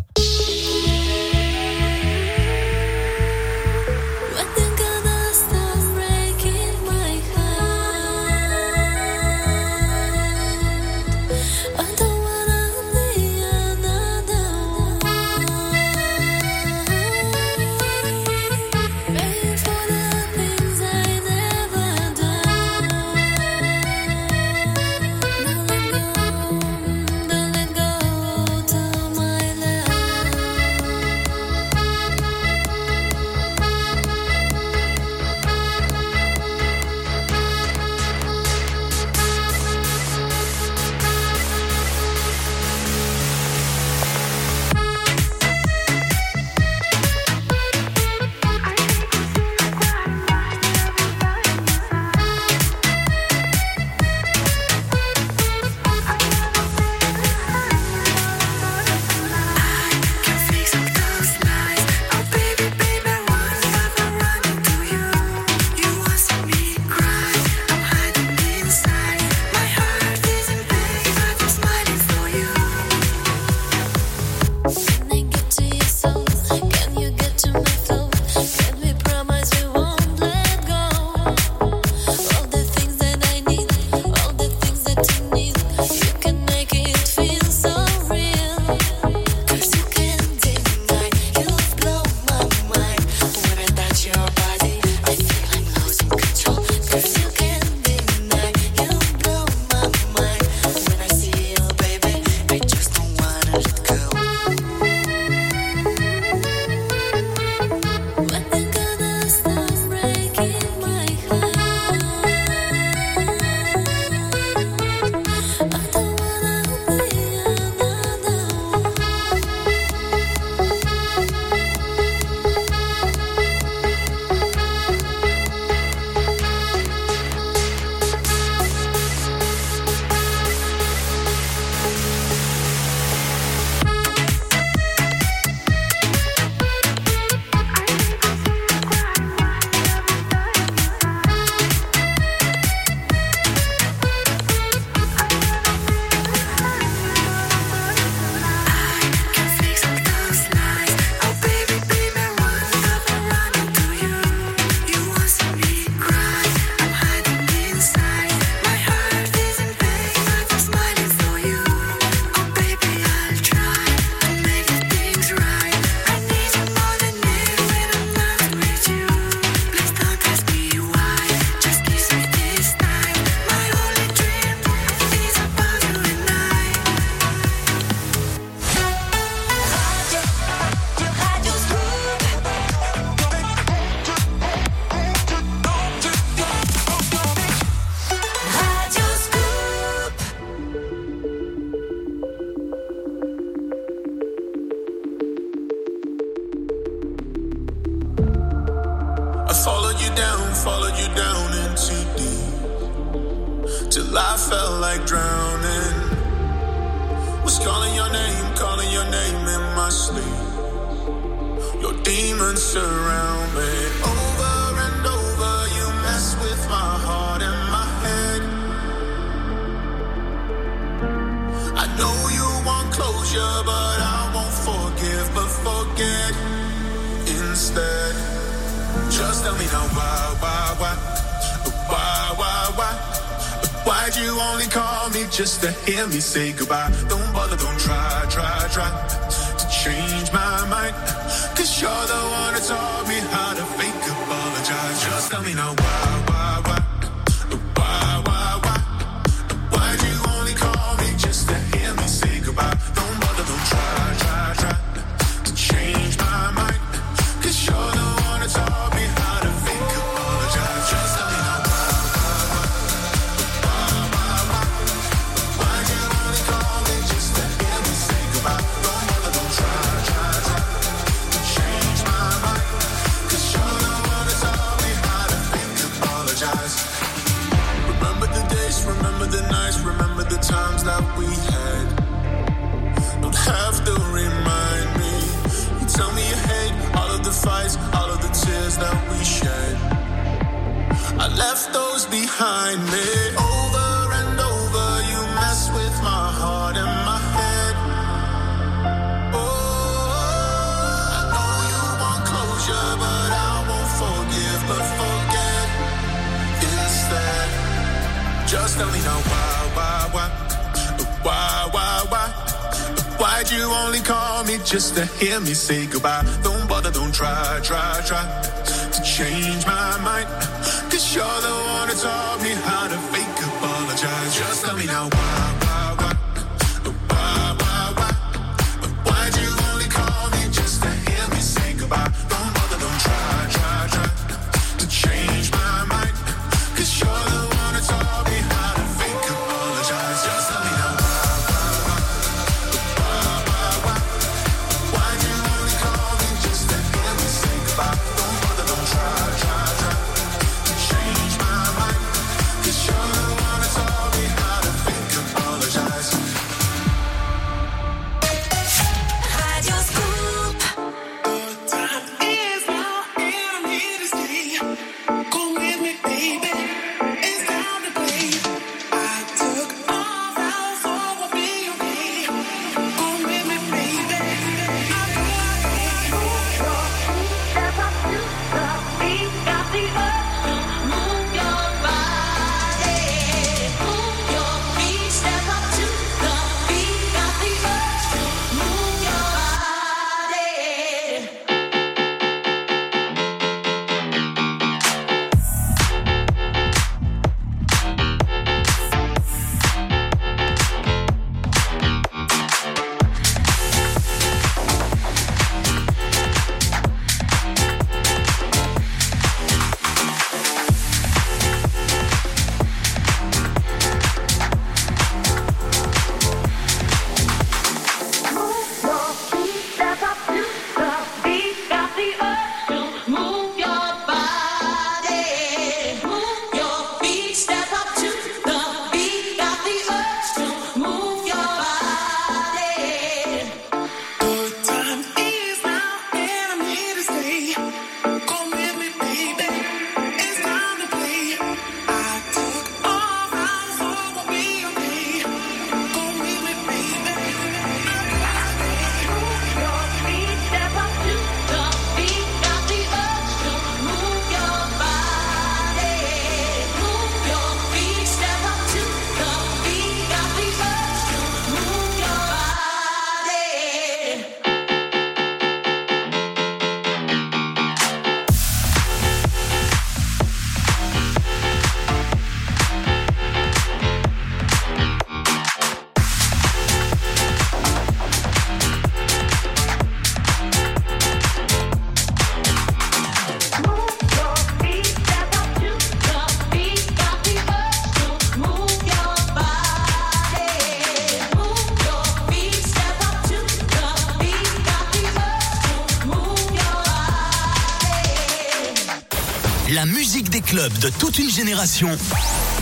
club de toute une génération,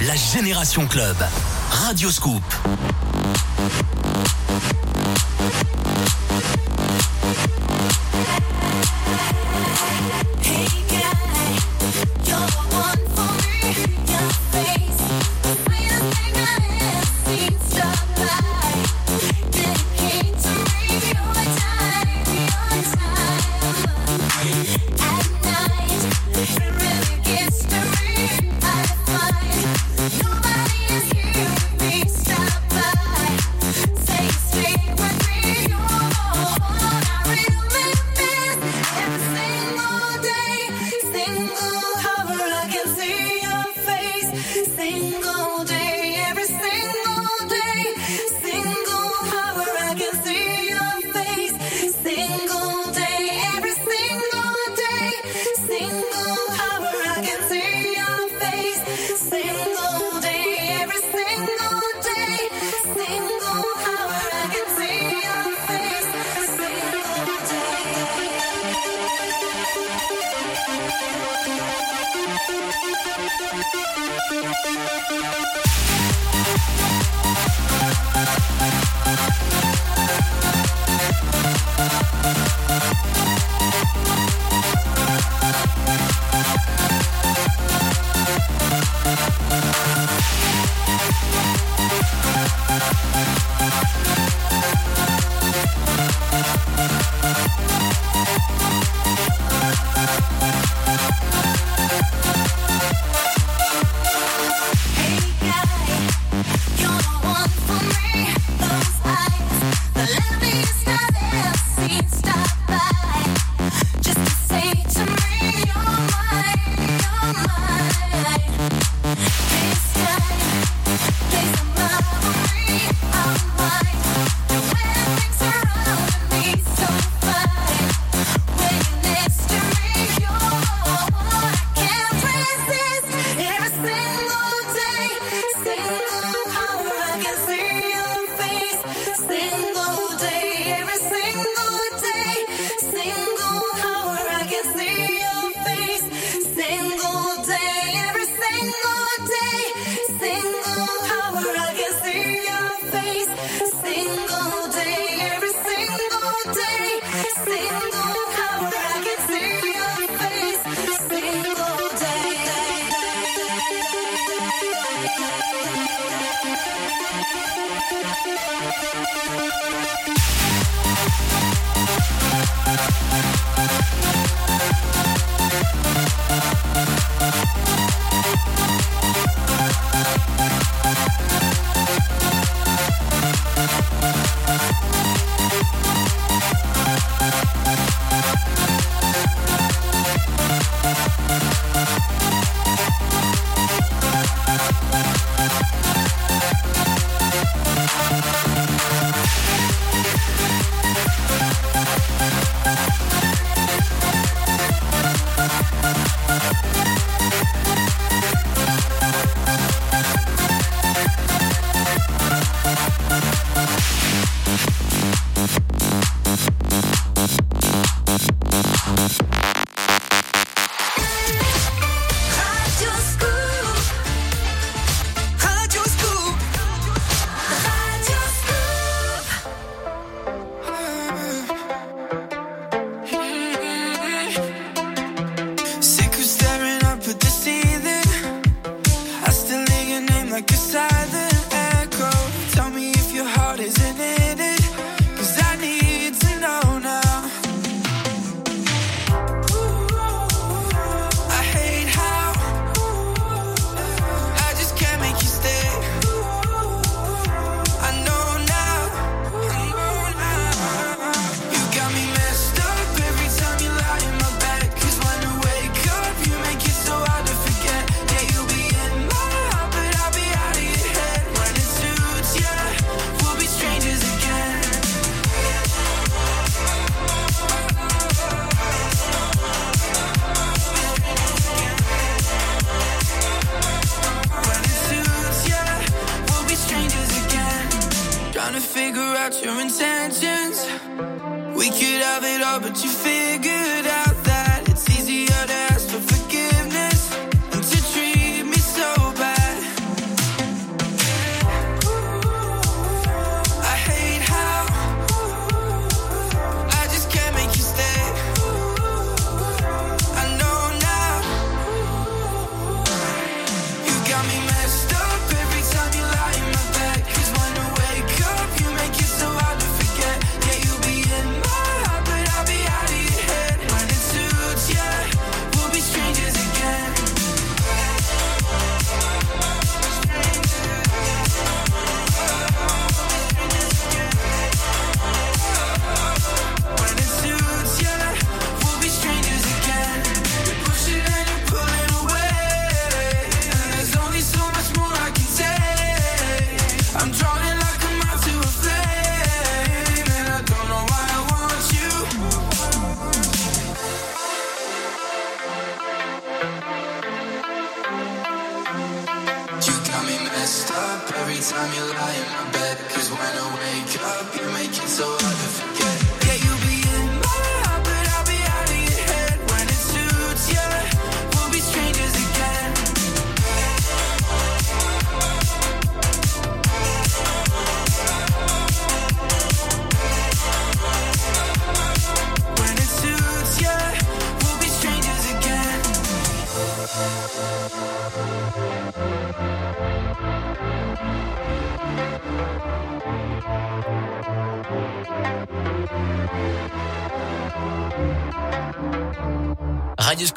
la Génération Club. Radio Scoop.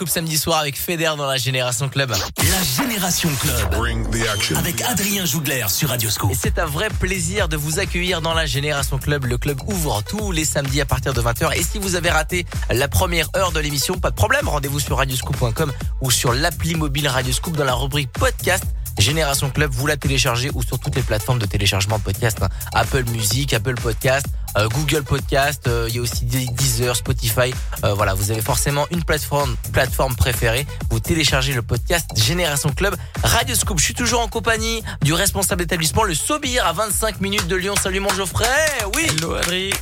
Scoop samedi soir avec Feder dans la Génération Club. La Génération Club. Avec Adrien Jougler sur Radio Scoop. Et c'est un vrai plaisir de vous accueillir dans la Génération Club. Le club ouvre tous les samedis à partir de 20h. Et si vous avez raté la première heure de l'émission, pas de problème. Rendez-vous sur radioscoop.com ou sur l'appli mobile Radio Scoop dans la rubrique podcast. Génération Club, vous la téléchargez ou sur toutes les plateformes de téléchargement de podcast. hein. Apple Music, Apple Podcast, Google Podcast, euh, il y a aussi Deezer, Spotify. Euh, voilà, vous avez forcément une plateforme, plateforme préférée. Vous téléchargez le podcast Génération Club Radio Scoop. Je suis toujours en compagnie du responsable d'établissement, le Sobir, à 25 minutes de Lyon. Salut mon Geoffrey. Oui. Hello Adri.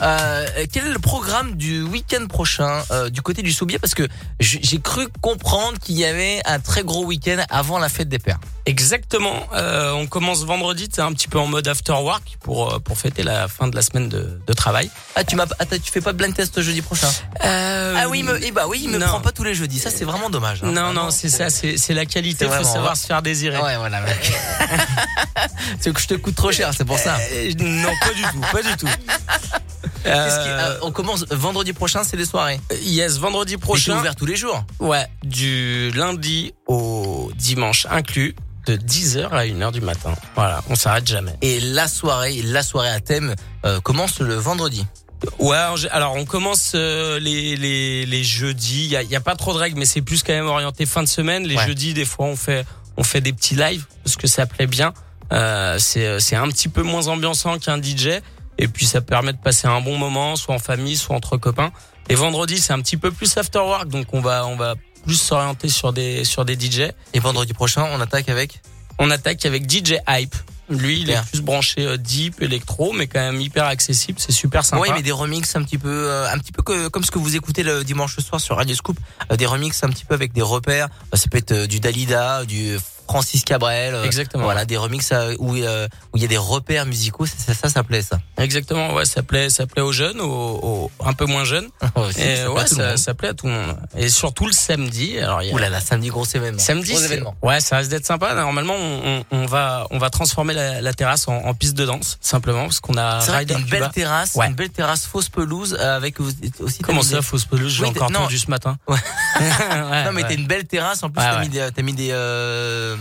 Euh, quel est le programme du week-end prochain euh, du côté du Soubier Parce que j'ai cru comprendre qu'il y avait un très gros week-end avant la fête des pères. Exactement. Euh, on commence vendredi, c'est un petit peu en mode after work pour pour fêter la fin de la semaine de, de travail. Ah tu m'as attends, tu fais pas de blind test jeudi prochain? Ah oui, il me, eh bah oui, il me non. prend pas tous les jeudis. Ça c'est vraiment dommage. hein. Non, non, c'est ça, c'est la qualité. Il faut savoir se faire désirer. Ouais, voilà. mec. *laughs* c'est que je te coûte trop cher, c'est pour ça. Non, pas du tout, pas du tout. Qui- euh, on commence vendredi prochain, c'est les soirées. Yes, vendredi c'est prochain. ouvert tous les jours. Ouais, du lundi au dimanche inclus, de 10h à 1h du matin. Voilà, on s'arrête jamais. Et la soirée, la soirée à thème euh, commence le vendredi. Ouais, alors on commence euh, les, les, les jeudis. Il y a, y a pas trop de règles, mais c'est plus quand même orienté fin de semaine. Les Ouais. jeudis, des fois, on fait on fait des petits lives parce que ça plaît bien. Euh, c'est c'est un petit peu moins ambiançant qu'un DJ, et puis ça permet de passer un bon moment, soit en famille, soit entre copains. Et vendredi, c'est un petit peu plus after work, donc on va on va plus s'orienter sur des sur des DJ. Et vendredi prochain, on attaque avec On attaque avec DJ Hype. Lui, il est plus branché euh, deep, électro, mais quand même hyper accessible. C'est super sympa. Ouais, mais des remixes un petit peu, euh, un petit peu que- comme ce que vous écoutez le dimanche soir sur Radio Scoop, euh, des remixes un petit peu avec des repères. Euh, Ça peut être du Dalida, du Francis Cabrel. euh, Exactement. Voilà, des remixes euh, où euh, où il y a des repères musicaux. Ça, ça, ça, plaît ça. Exactement, ouais, ça plaît, ça plaît aux jeunes, aux, aux un peu moins jeunes. *laughs* Aussi, Et ça ouais, ça, plaît à tout le monde. Et surtout le samedi. Alors, a- Ouh là là, samedi gros événement. Samedi, gros événement. ouais, ça risque d'être sympa. Normalement, on, on, on va, on va transformer la, la terrasse en, en piste de danse, simplement, parce qu'on a C'est une Cuba. belle terrasse, Ouais. une belle terrasse fausse pelouse avec aussi. Comment ça, des- fausse pelouse? J'ai Oui, encore entendu ce matin. *laughs* *laughs* Non mais t'as une belle terrasse en plus t'as mis des t'as mis des euh,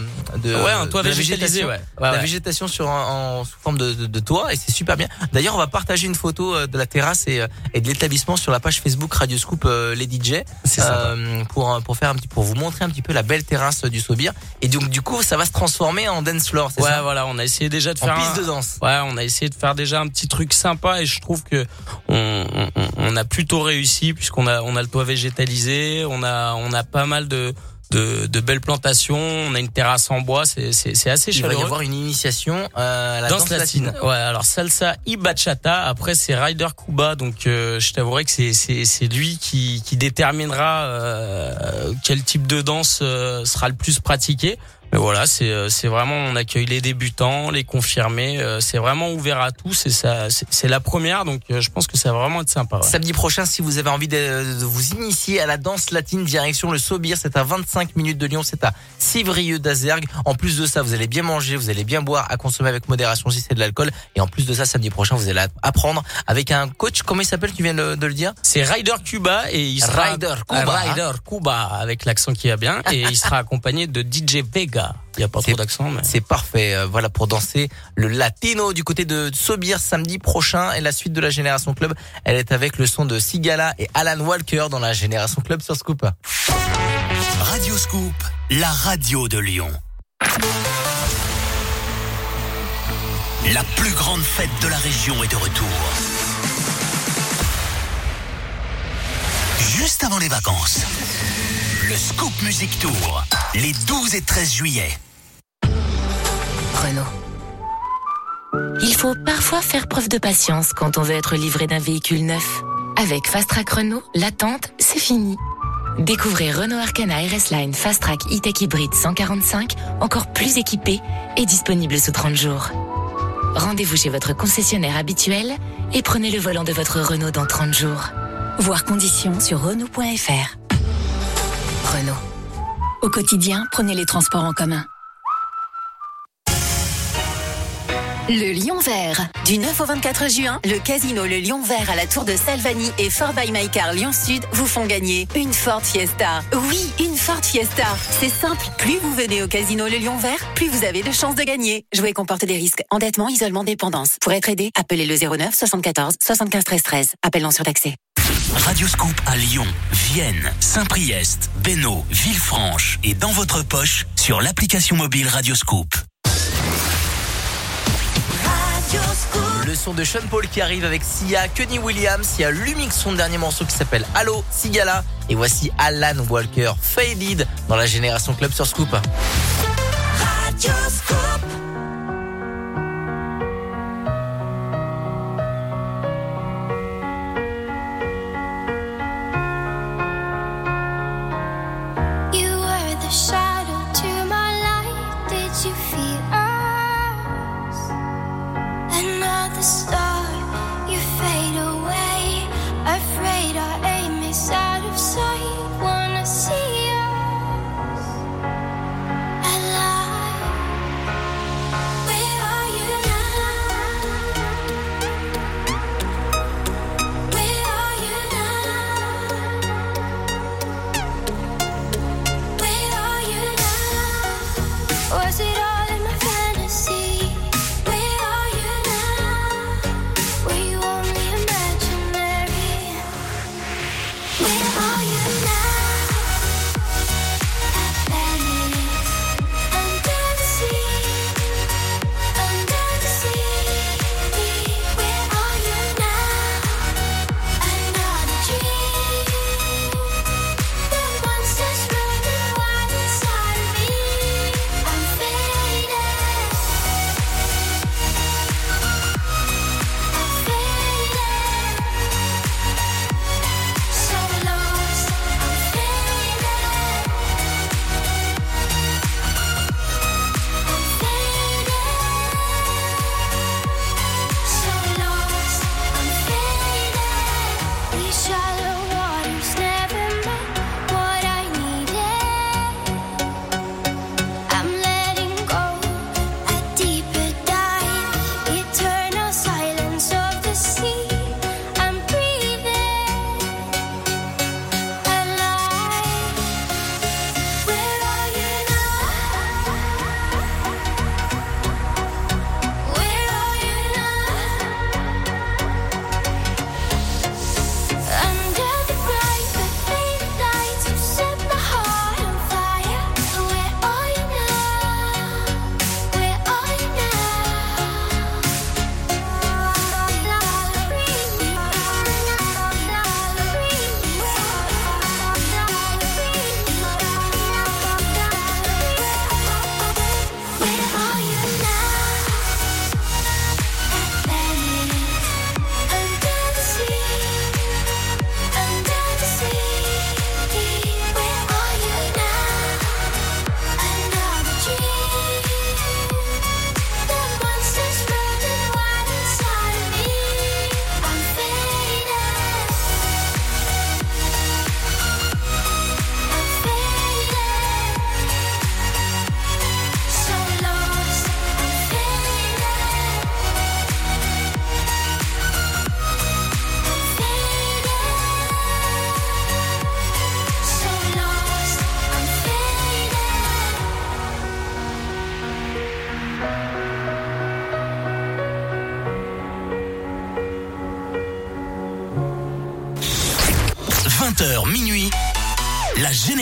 de Ouais, un toit de la végétalisé, végétation, ouais. Ouais, la ouais. végétation sur un- en sous forme de, de, de toit et c'est super bien. D'ailleurs on va partager une photo euh, de la terrasse et, euh, et de l'établissement sur la page Facebook Radio Scoop euh, les DJ C'est sympa. euh, pour pour faire un petit pour vous montrer un petit peu la belle terrasse du Sobir et donc du coup ça va se transformer en dance floor c'est Ouais, ça? voilà, on a essayé déjà de En faire piste un- de danse. Ouais, on a essayé de faire déjà un petit truc sympa et je trouve que on, on, on a plutôt réussi puisqu'on a on a le toit végétalisé, on a on a pas mal de de, de belles plantations, on a une terrasse en bois, c'est c'est c'est assez il va y chaleureux. avoir une initiation euh, à la Danse danse, latine. latine. Ouais, alors salsa y bachata. Après c'est Ryder Kuba, donc euh, je t'avouerai que c'est c'est c'est lui qui qui déterminera euh, quel type de danse euh, sera le plus pratiqué. Mais voilà, c'est euh, c'est vraiment on accueille les débutants, les confirmés. euh, c'est vraiment ouvert à tous et ça c'est la première, donc euh, je pense que ça va vraiment être sympa. ouais. Samedi prochain, si vous avez envie de, de vous initier à la danse latine, direction le Sobir, c'est à 25 minutes de Lyon, c'est à Civrieux d'Azergue. En plus de ça, vous allez bien manger, vous allez bien boire, à consommer avec modération si c'est de l'alcool. Et en plus de ça, samedi prochain, vous allez apprendre avec un coach, comment il s'appelle, tu viens de, de le dire? C'est Ryder Cuba et il sera Ryder Cuba. Ryder Cuba avec l'accent qui va bien et il sera accompagné de DJ Vega. Il y a pas trop d'accent mais C'est parfait, euh, voilà pour danser le latino du côté de Sobir samedi prochain. Et la suite de la Génération Club, elle est avec le son de Sigala et Alan Walker dans la Génération Club sur Scoop. Radio Scoop, la radio de Lyon. La plus grande fête de la région est de retour. Juste avant les vacances, le Scoop Music Tour, les 12 et 13 juillet. Renault. Il faut parfois faire preuve de patience quand on veut être livré d'un véhicule neuf. Avec Fast Track Renault, l'attente, c'est fini. Découvrez Renault Arcana RS Line Fast Track E-Tech Hybrid 145, encore plus équipé et disponible sous 30 jours. Rendez-vous chez votre concessionnaire habituel et prenez le volant de votre Renault dans 30 jours. Voir conditions sur Renault.fr. Renault. Au quotidien, prenez les transports en commun. Le Lion Vert. Du 9 au 24 juin, le casino Le Lion Vert à la tour de Salvani et Fort by My Car Lyon Sud vous font gagner une Ford Fiesta. Oui, une Ford Fiesta. C'est simple. Plus vous venez au casino Le Lion Vert, plus vous avez de chances de gagner. Jouer comporte des risques. Endettement, isolement, dépendance. Pour être aidé, appelez le 09 74 75 13 13. Appel non surtaxé. Radioscoop à Lyon, Vienne, Saint-Priest, Bénaud, Villefranche et dans votre poche sur l'application mobile Radioscoop. Le son de Sean Paul qui arrive avec Sia, Kenny Williams, il y a Lumix, son dernier morceau qui s'appelle Allo, Sigala. Et voici Alan Walker, Faded dans la Génération Club sur Scoop. You Star, you fade away. Afraid our aim is out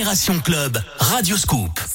Génération Club Radioscoop. Stay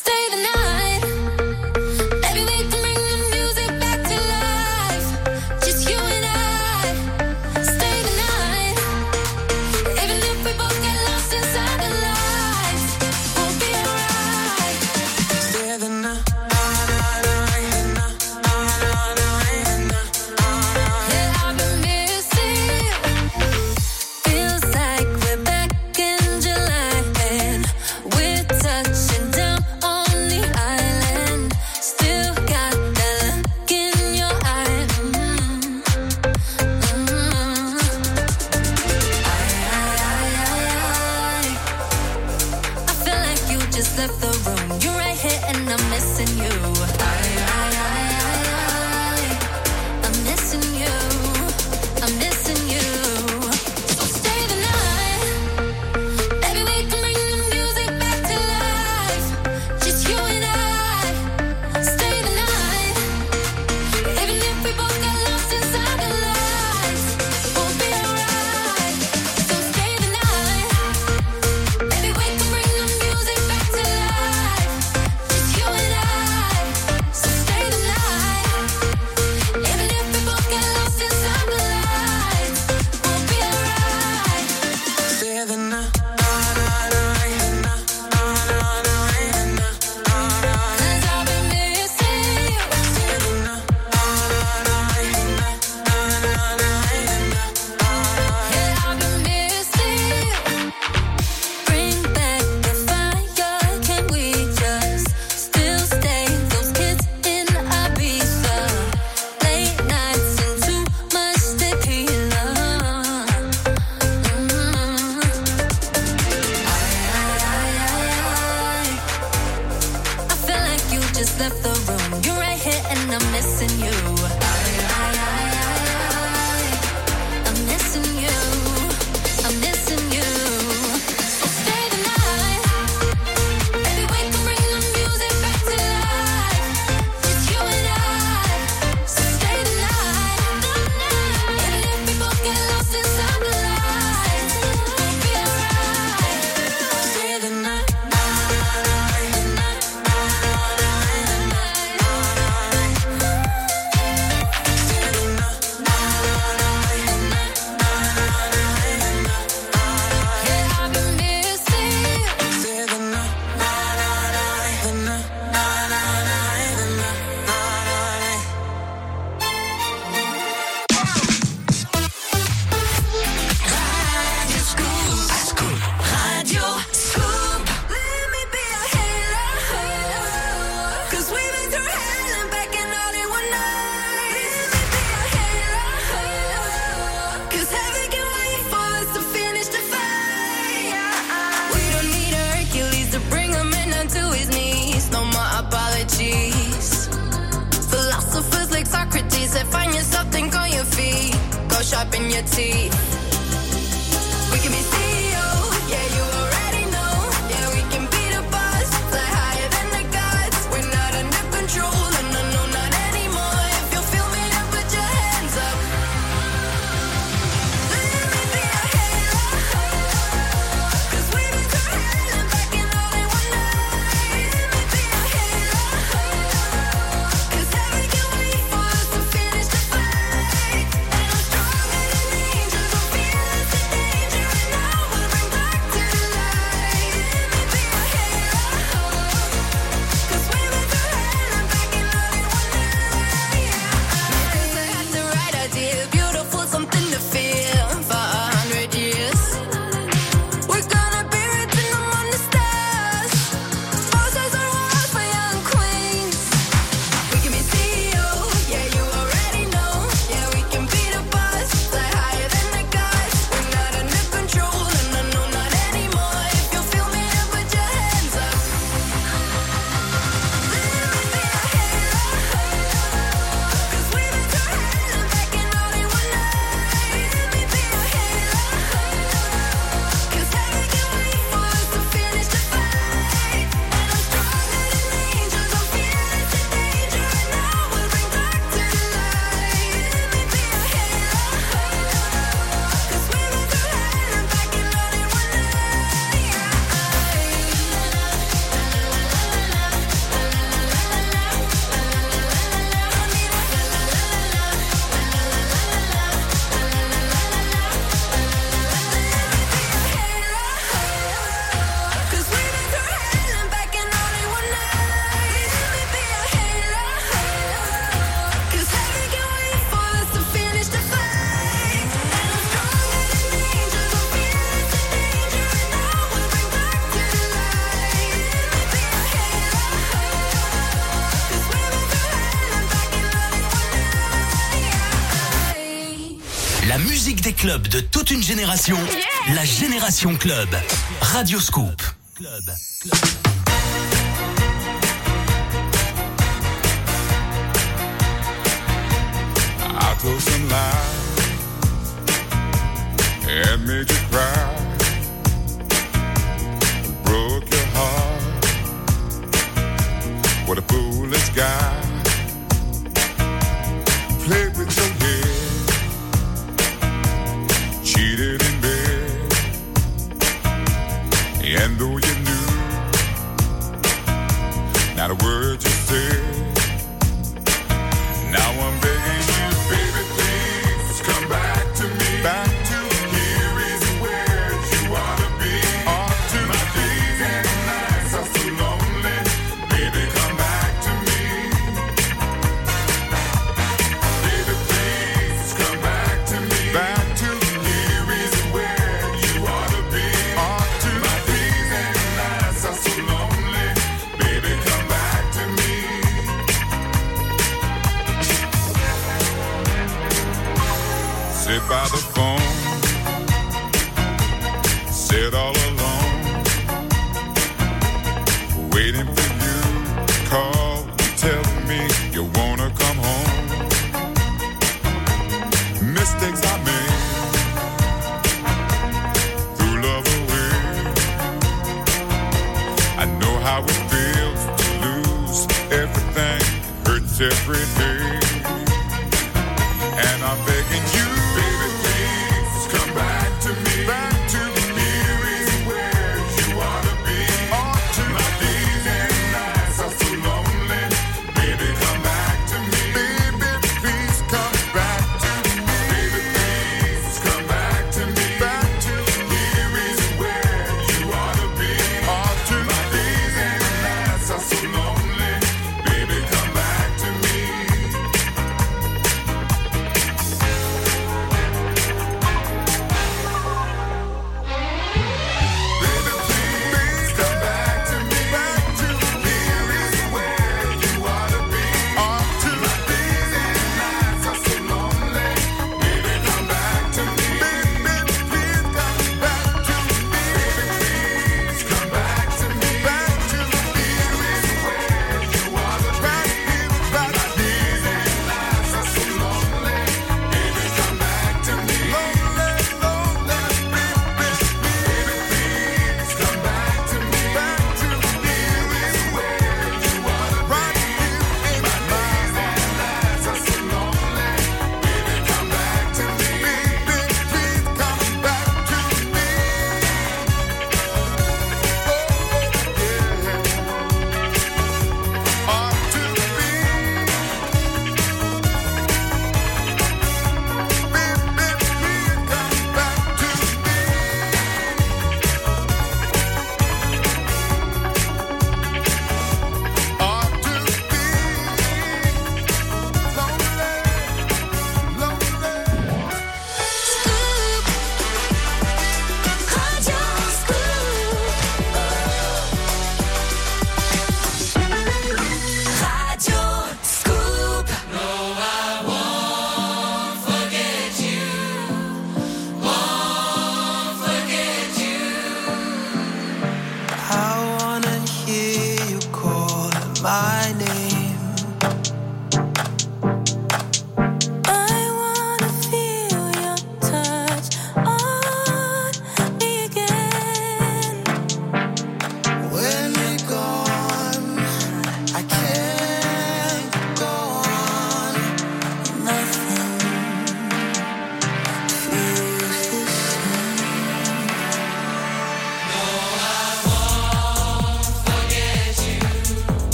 club de toute une génération, la Génération Club. Radioscoop. Club.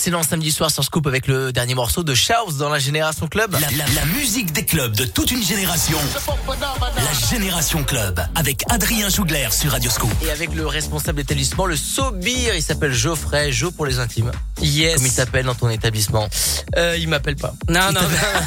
Excellent samedi soir sur Scoop avec le dernier morceau de Chaos dans la Génération Club. La, la- la musique des clubs de toute une génération. La Génération Club avec Adrien Jougler sur Radio Scoop. Et avec le responsable d'établissement, le Sobir, il s'appelle Geoffrey, Jo pour les intimes. Yes. Comme il t'appelle dans ton établissement. Euh, il m'appelle pas. Non, non.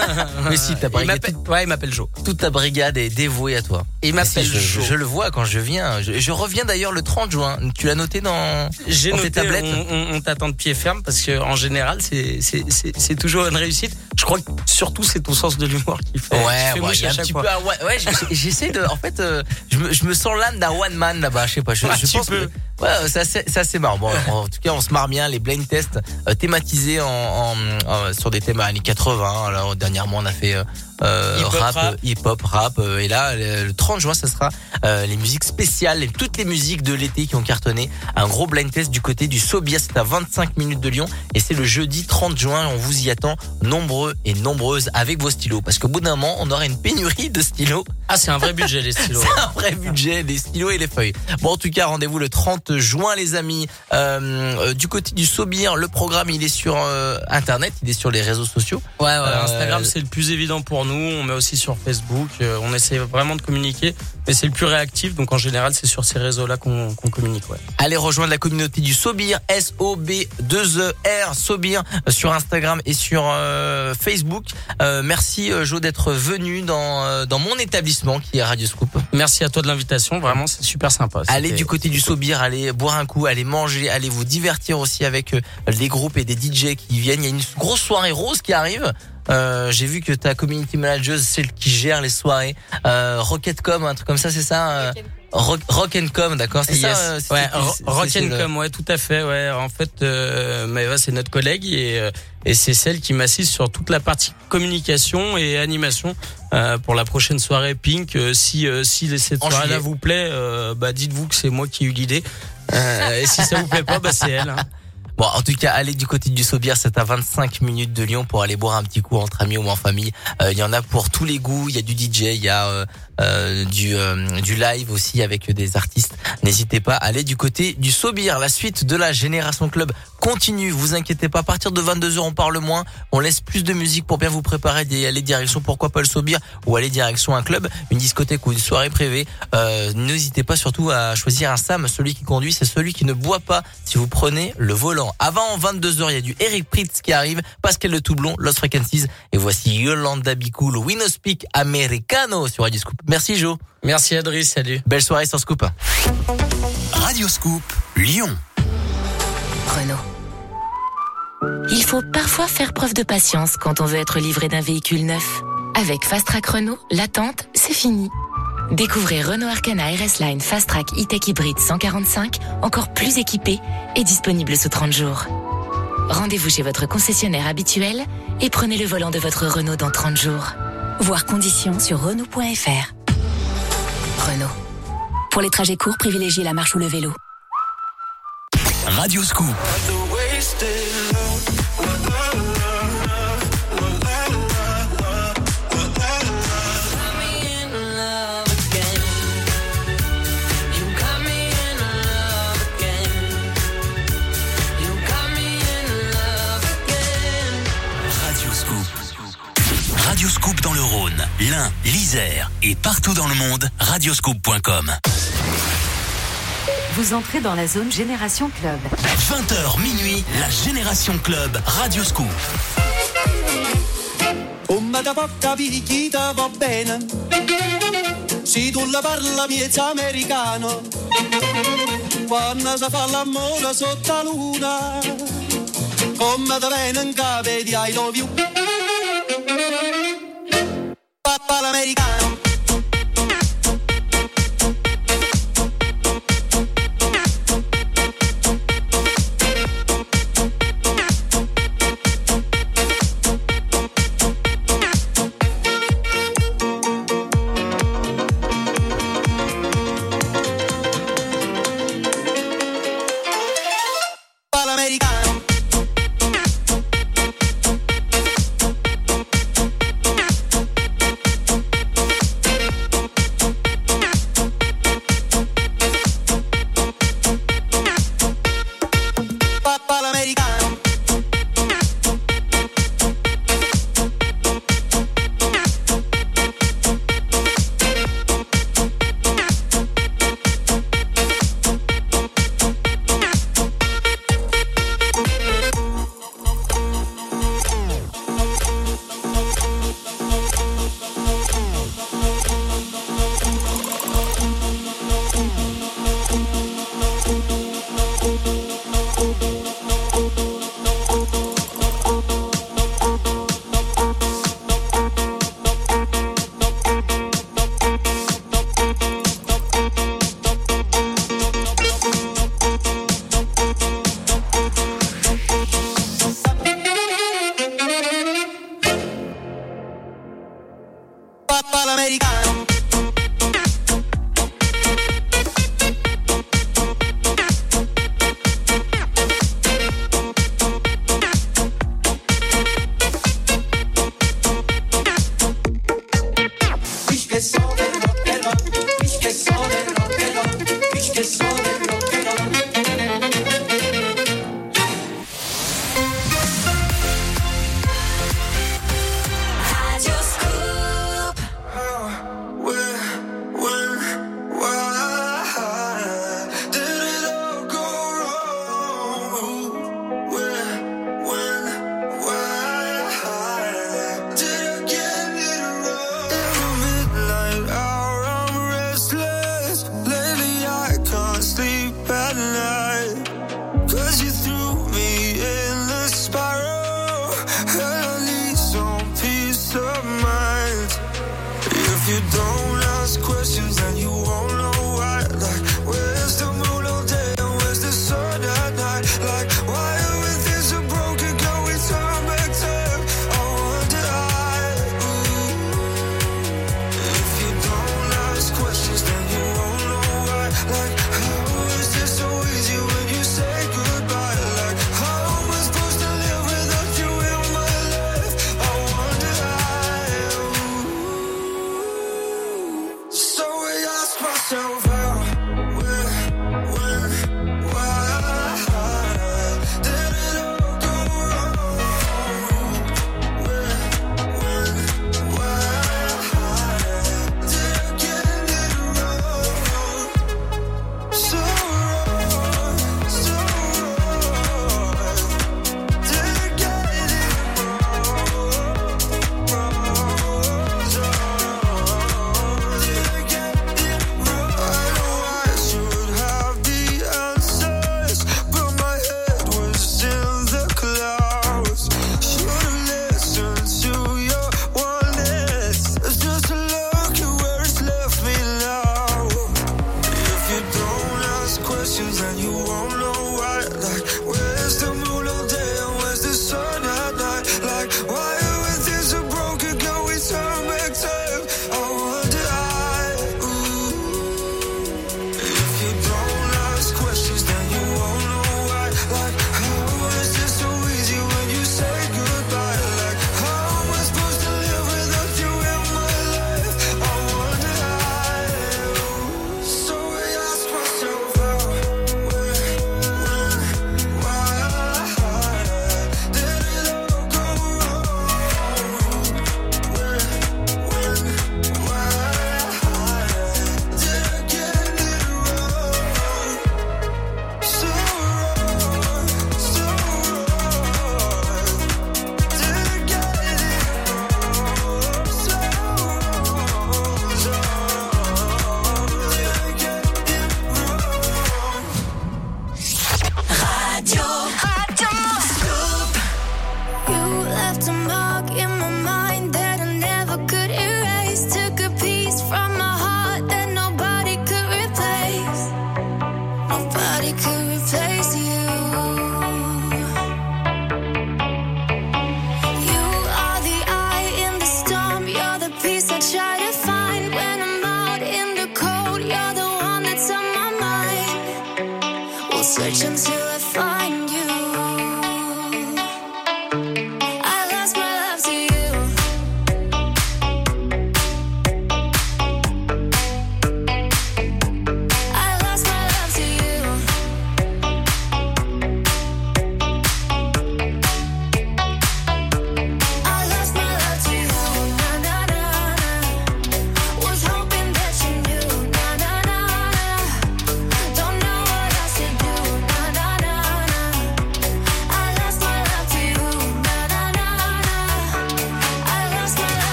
*laughs* Mais si, ta il brigade, m'appelle. Ouais, il m'appelle Joe. toute ta brigade est dévouée à toi. Il m'appelle Si, je, le vois quand je viens. Je, je reviens d'ailleurs le 30 juin. Tu l'as noté dans, J'ai dans tes noté, tablettes on, on- on t'attend de pied ferme parce que en général, c'est toujours une réussite. Je crois que surtout c'est ton sens de l'humour qui fait. Ouais, ouais, il à un chaque petit fois. peu. ah, ouais, j'essaie de. En fait, euh, je, me, je me sens l'âme d'un one man là-bas. Je sais pas. Je, Ah, je pense peux. que ouais, c'est assez, c'est assez marrant. Bon, *laughs* en tout cas, on se marre bien. Les blind tests euh, thématisés en, en- en- sur des thèmes années 80. Alors dernièrement, on a fait. euh, euh, rap, rap. euh, hip-hop, rap, euh, et là le le 30 juin, ça sera euh, les musiques spéciales, toutes les musiques de l'été qui ont cartonné. Un gros blind test du côté du Sobia, c'est à 25 minutes de Lyon, et c'est le jeudi 30 juin. On vous y attend nombreux et nombreuses avec vos stylos, parce qu'au bout d'un moment, on aura une pénurie de stylos. Ah, c'est un vrai budget les stylos. *laughs* C'est un vrai budget, les stylos et les feuilles. Bon, en tout cas, rendez-vous le 30 juin, les amis. Euh, euh, du côté du Sobir, le programme, il est sur euh, Internet, il est sur les réseaux sociaux. Ouais, ouais, Euh, Instagram c'est le plus évident pour nous. On met aussi sur Facebook. On essaie vraiment de communiquer, mais c'est le plus réactif. Donc en général, c'est sur ces réseaux-là qu'on qu'on communique. Ouais. Allez rejoindre la communauté du Sobir, S-O-B-2-E-R, Sobir, euh, sur Instagram et sur euh, Facebook. Euh, merci Jo d'être venu dans, euh, dans mon établissement qui est Radio Scoop. Merci à toi de l'invitation. Vraiment, c'est super sympa. Allez du côté du Sobir, allez boire un coup, allez manger, allez vous divertir aussi avec euh, les groupes et des DJ qui viennent. Il y a une grosse soirée rose qui arrive. Euh, J'ai vu que ta community manager, celle qui gère les soirées, euh, Rocketcom, un truc comme ça, c'est ça euh, Rock, Rock and Com, d'accord, c'est Yes. ça. euh, ouais, Rock and le- Com, ouais, tout à fait. Ouais, en fait, euh, mais ouais, c'est notre collègue et euh, et c'est celle qui m'assiste sur toute la partie communication et animation euh, pour la prochaine soirée Pink. Euh, si euh, si cette soirée-là vous plaît, euh, bah dites-vous que c'est moi qui ai eu l'idée. Euh, et si ça vous plaît pas, bah c'est elle. hein. Bon, en tout cas, allez du côté du Sobir, c'est à 25 minutes de Lyon pour aller boire un petit coup entre amis ou en famille. Euh, Il y en a pour tous les goûts. Il y a du DJ, il y a euh, euh, du euh, du live aussi avec des artistes. N'hésitez pas, allez du côté du Sobir. La suite de la Génération Club continue. Vous inquiétez pas. À partir de 22 h on parle moins. On laisse plus de musique pour bien vous préparer d'y aller direction. Pourquoi pas le Sobir ou aller direction un club, une discothèque ou une soirée privée. Euh, N'hésitez pas surtout à choisir un Sam. Celui qui conduit, c'est celui qui ne boit pas. Si vous prenez le volant. Avant 22 h il y a du Eric Pritz qui arrive, Pascal Le Toublon, Lost Frequencies, et voici Yolanda Bicool, We No Speak Americano sur Radio Scoop. Merci Joe. Merci Adri, salut. Belle soirée sur Scoop. Radio Scoop, Lyon. Renault. Il faut parfois faire preuve de patience quand on veut être livré d'un véhicule neuf. Avec Fast Track Renault, l'attente, c'est fini. Découvrez Renault Arcana RS Line Fast Track E-Tech Hybrid 145, encore plus équipé et disponible sous 30 jours. Rendez-vous chez votre concessionnaire habituel et prenez le volant de votre Renault dans 30 jours. Voir conditions sur Renault.fr. Pour les trajets courts, privilégiez la marche ou le vélo. Radio Scoop. Rhône, l'Ain, l'Isère et partout dans le monde, radioscoop.com. Vous entrez dans la zone Génération Club. 20h minuit, la Génération Club, Radio Scoop. Come da porta picchita va bene Se tu la parla miezza americano Quando si fa l'amore sotto la luna Come da bene in capo di I love you pa' l'americana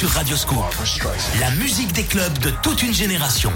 sur Radio Scoop. La musique des clubs de toute une génération.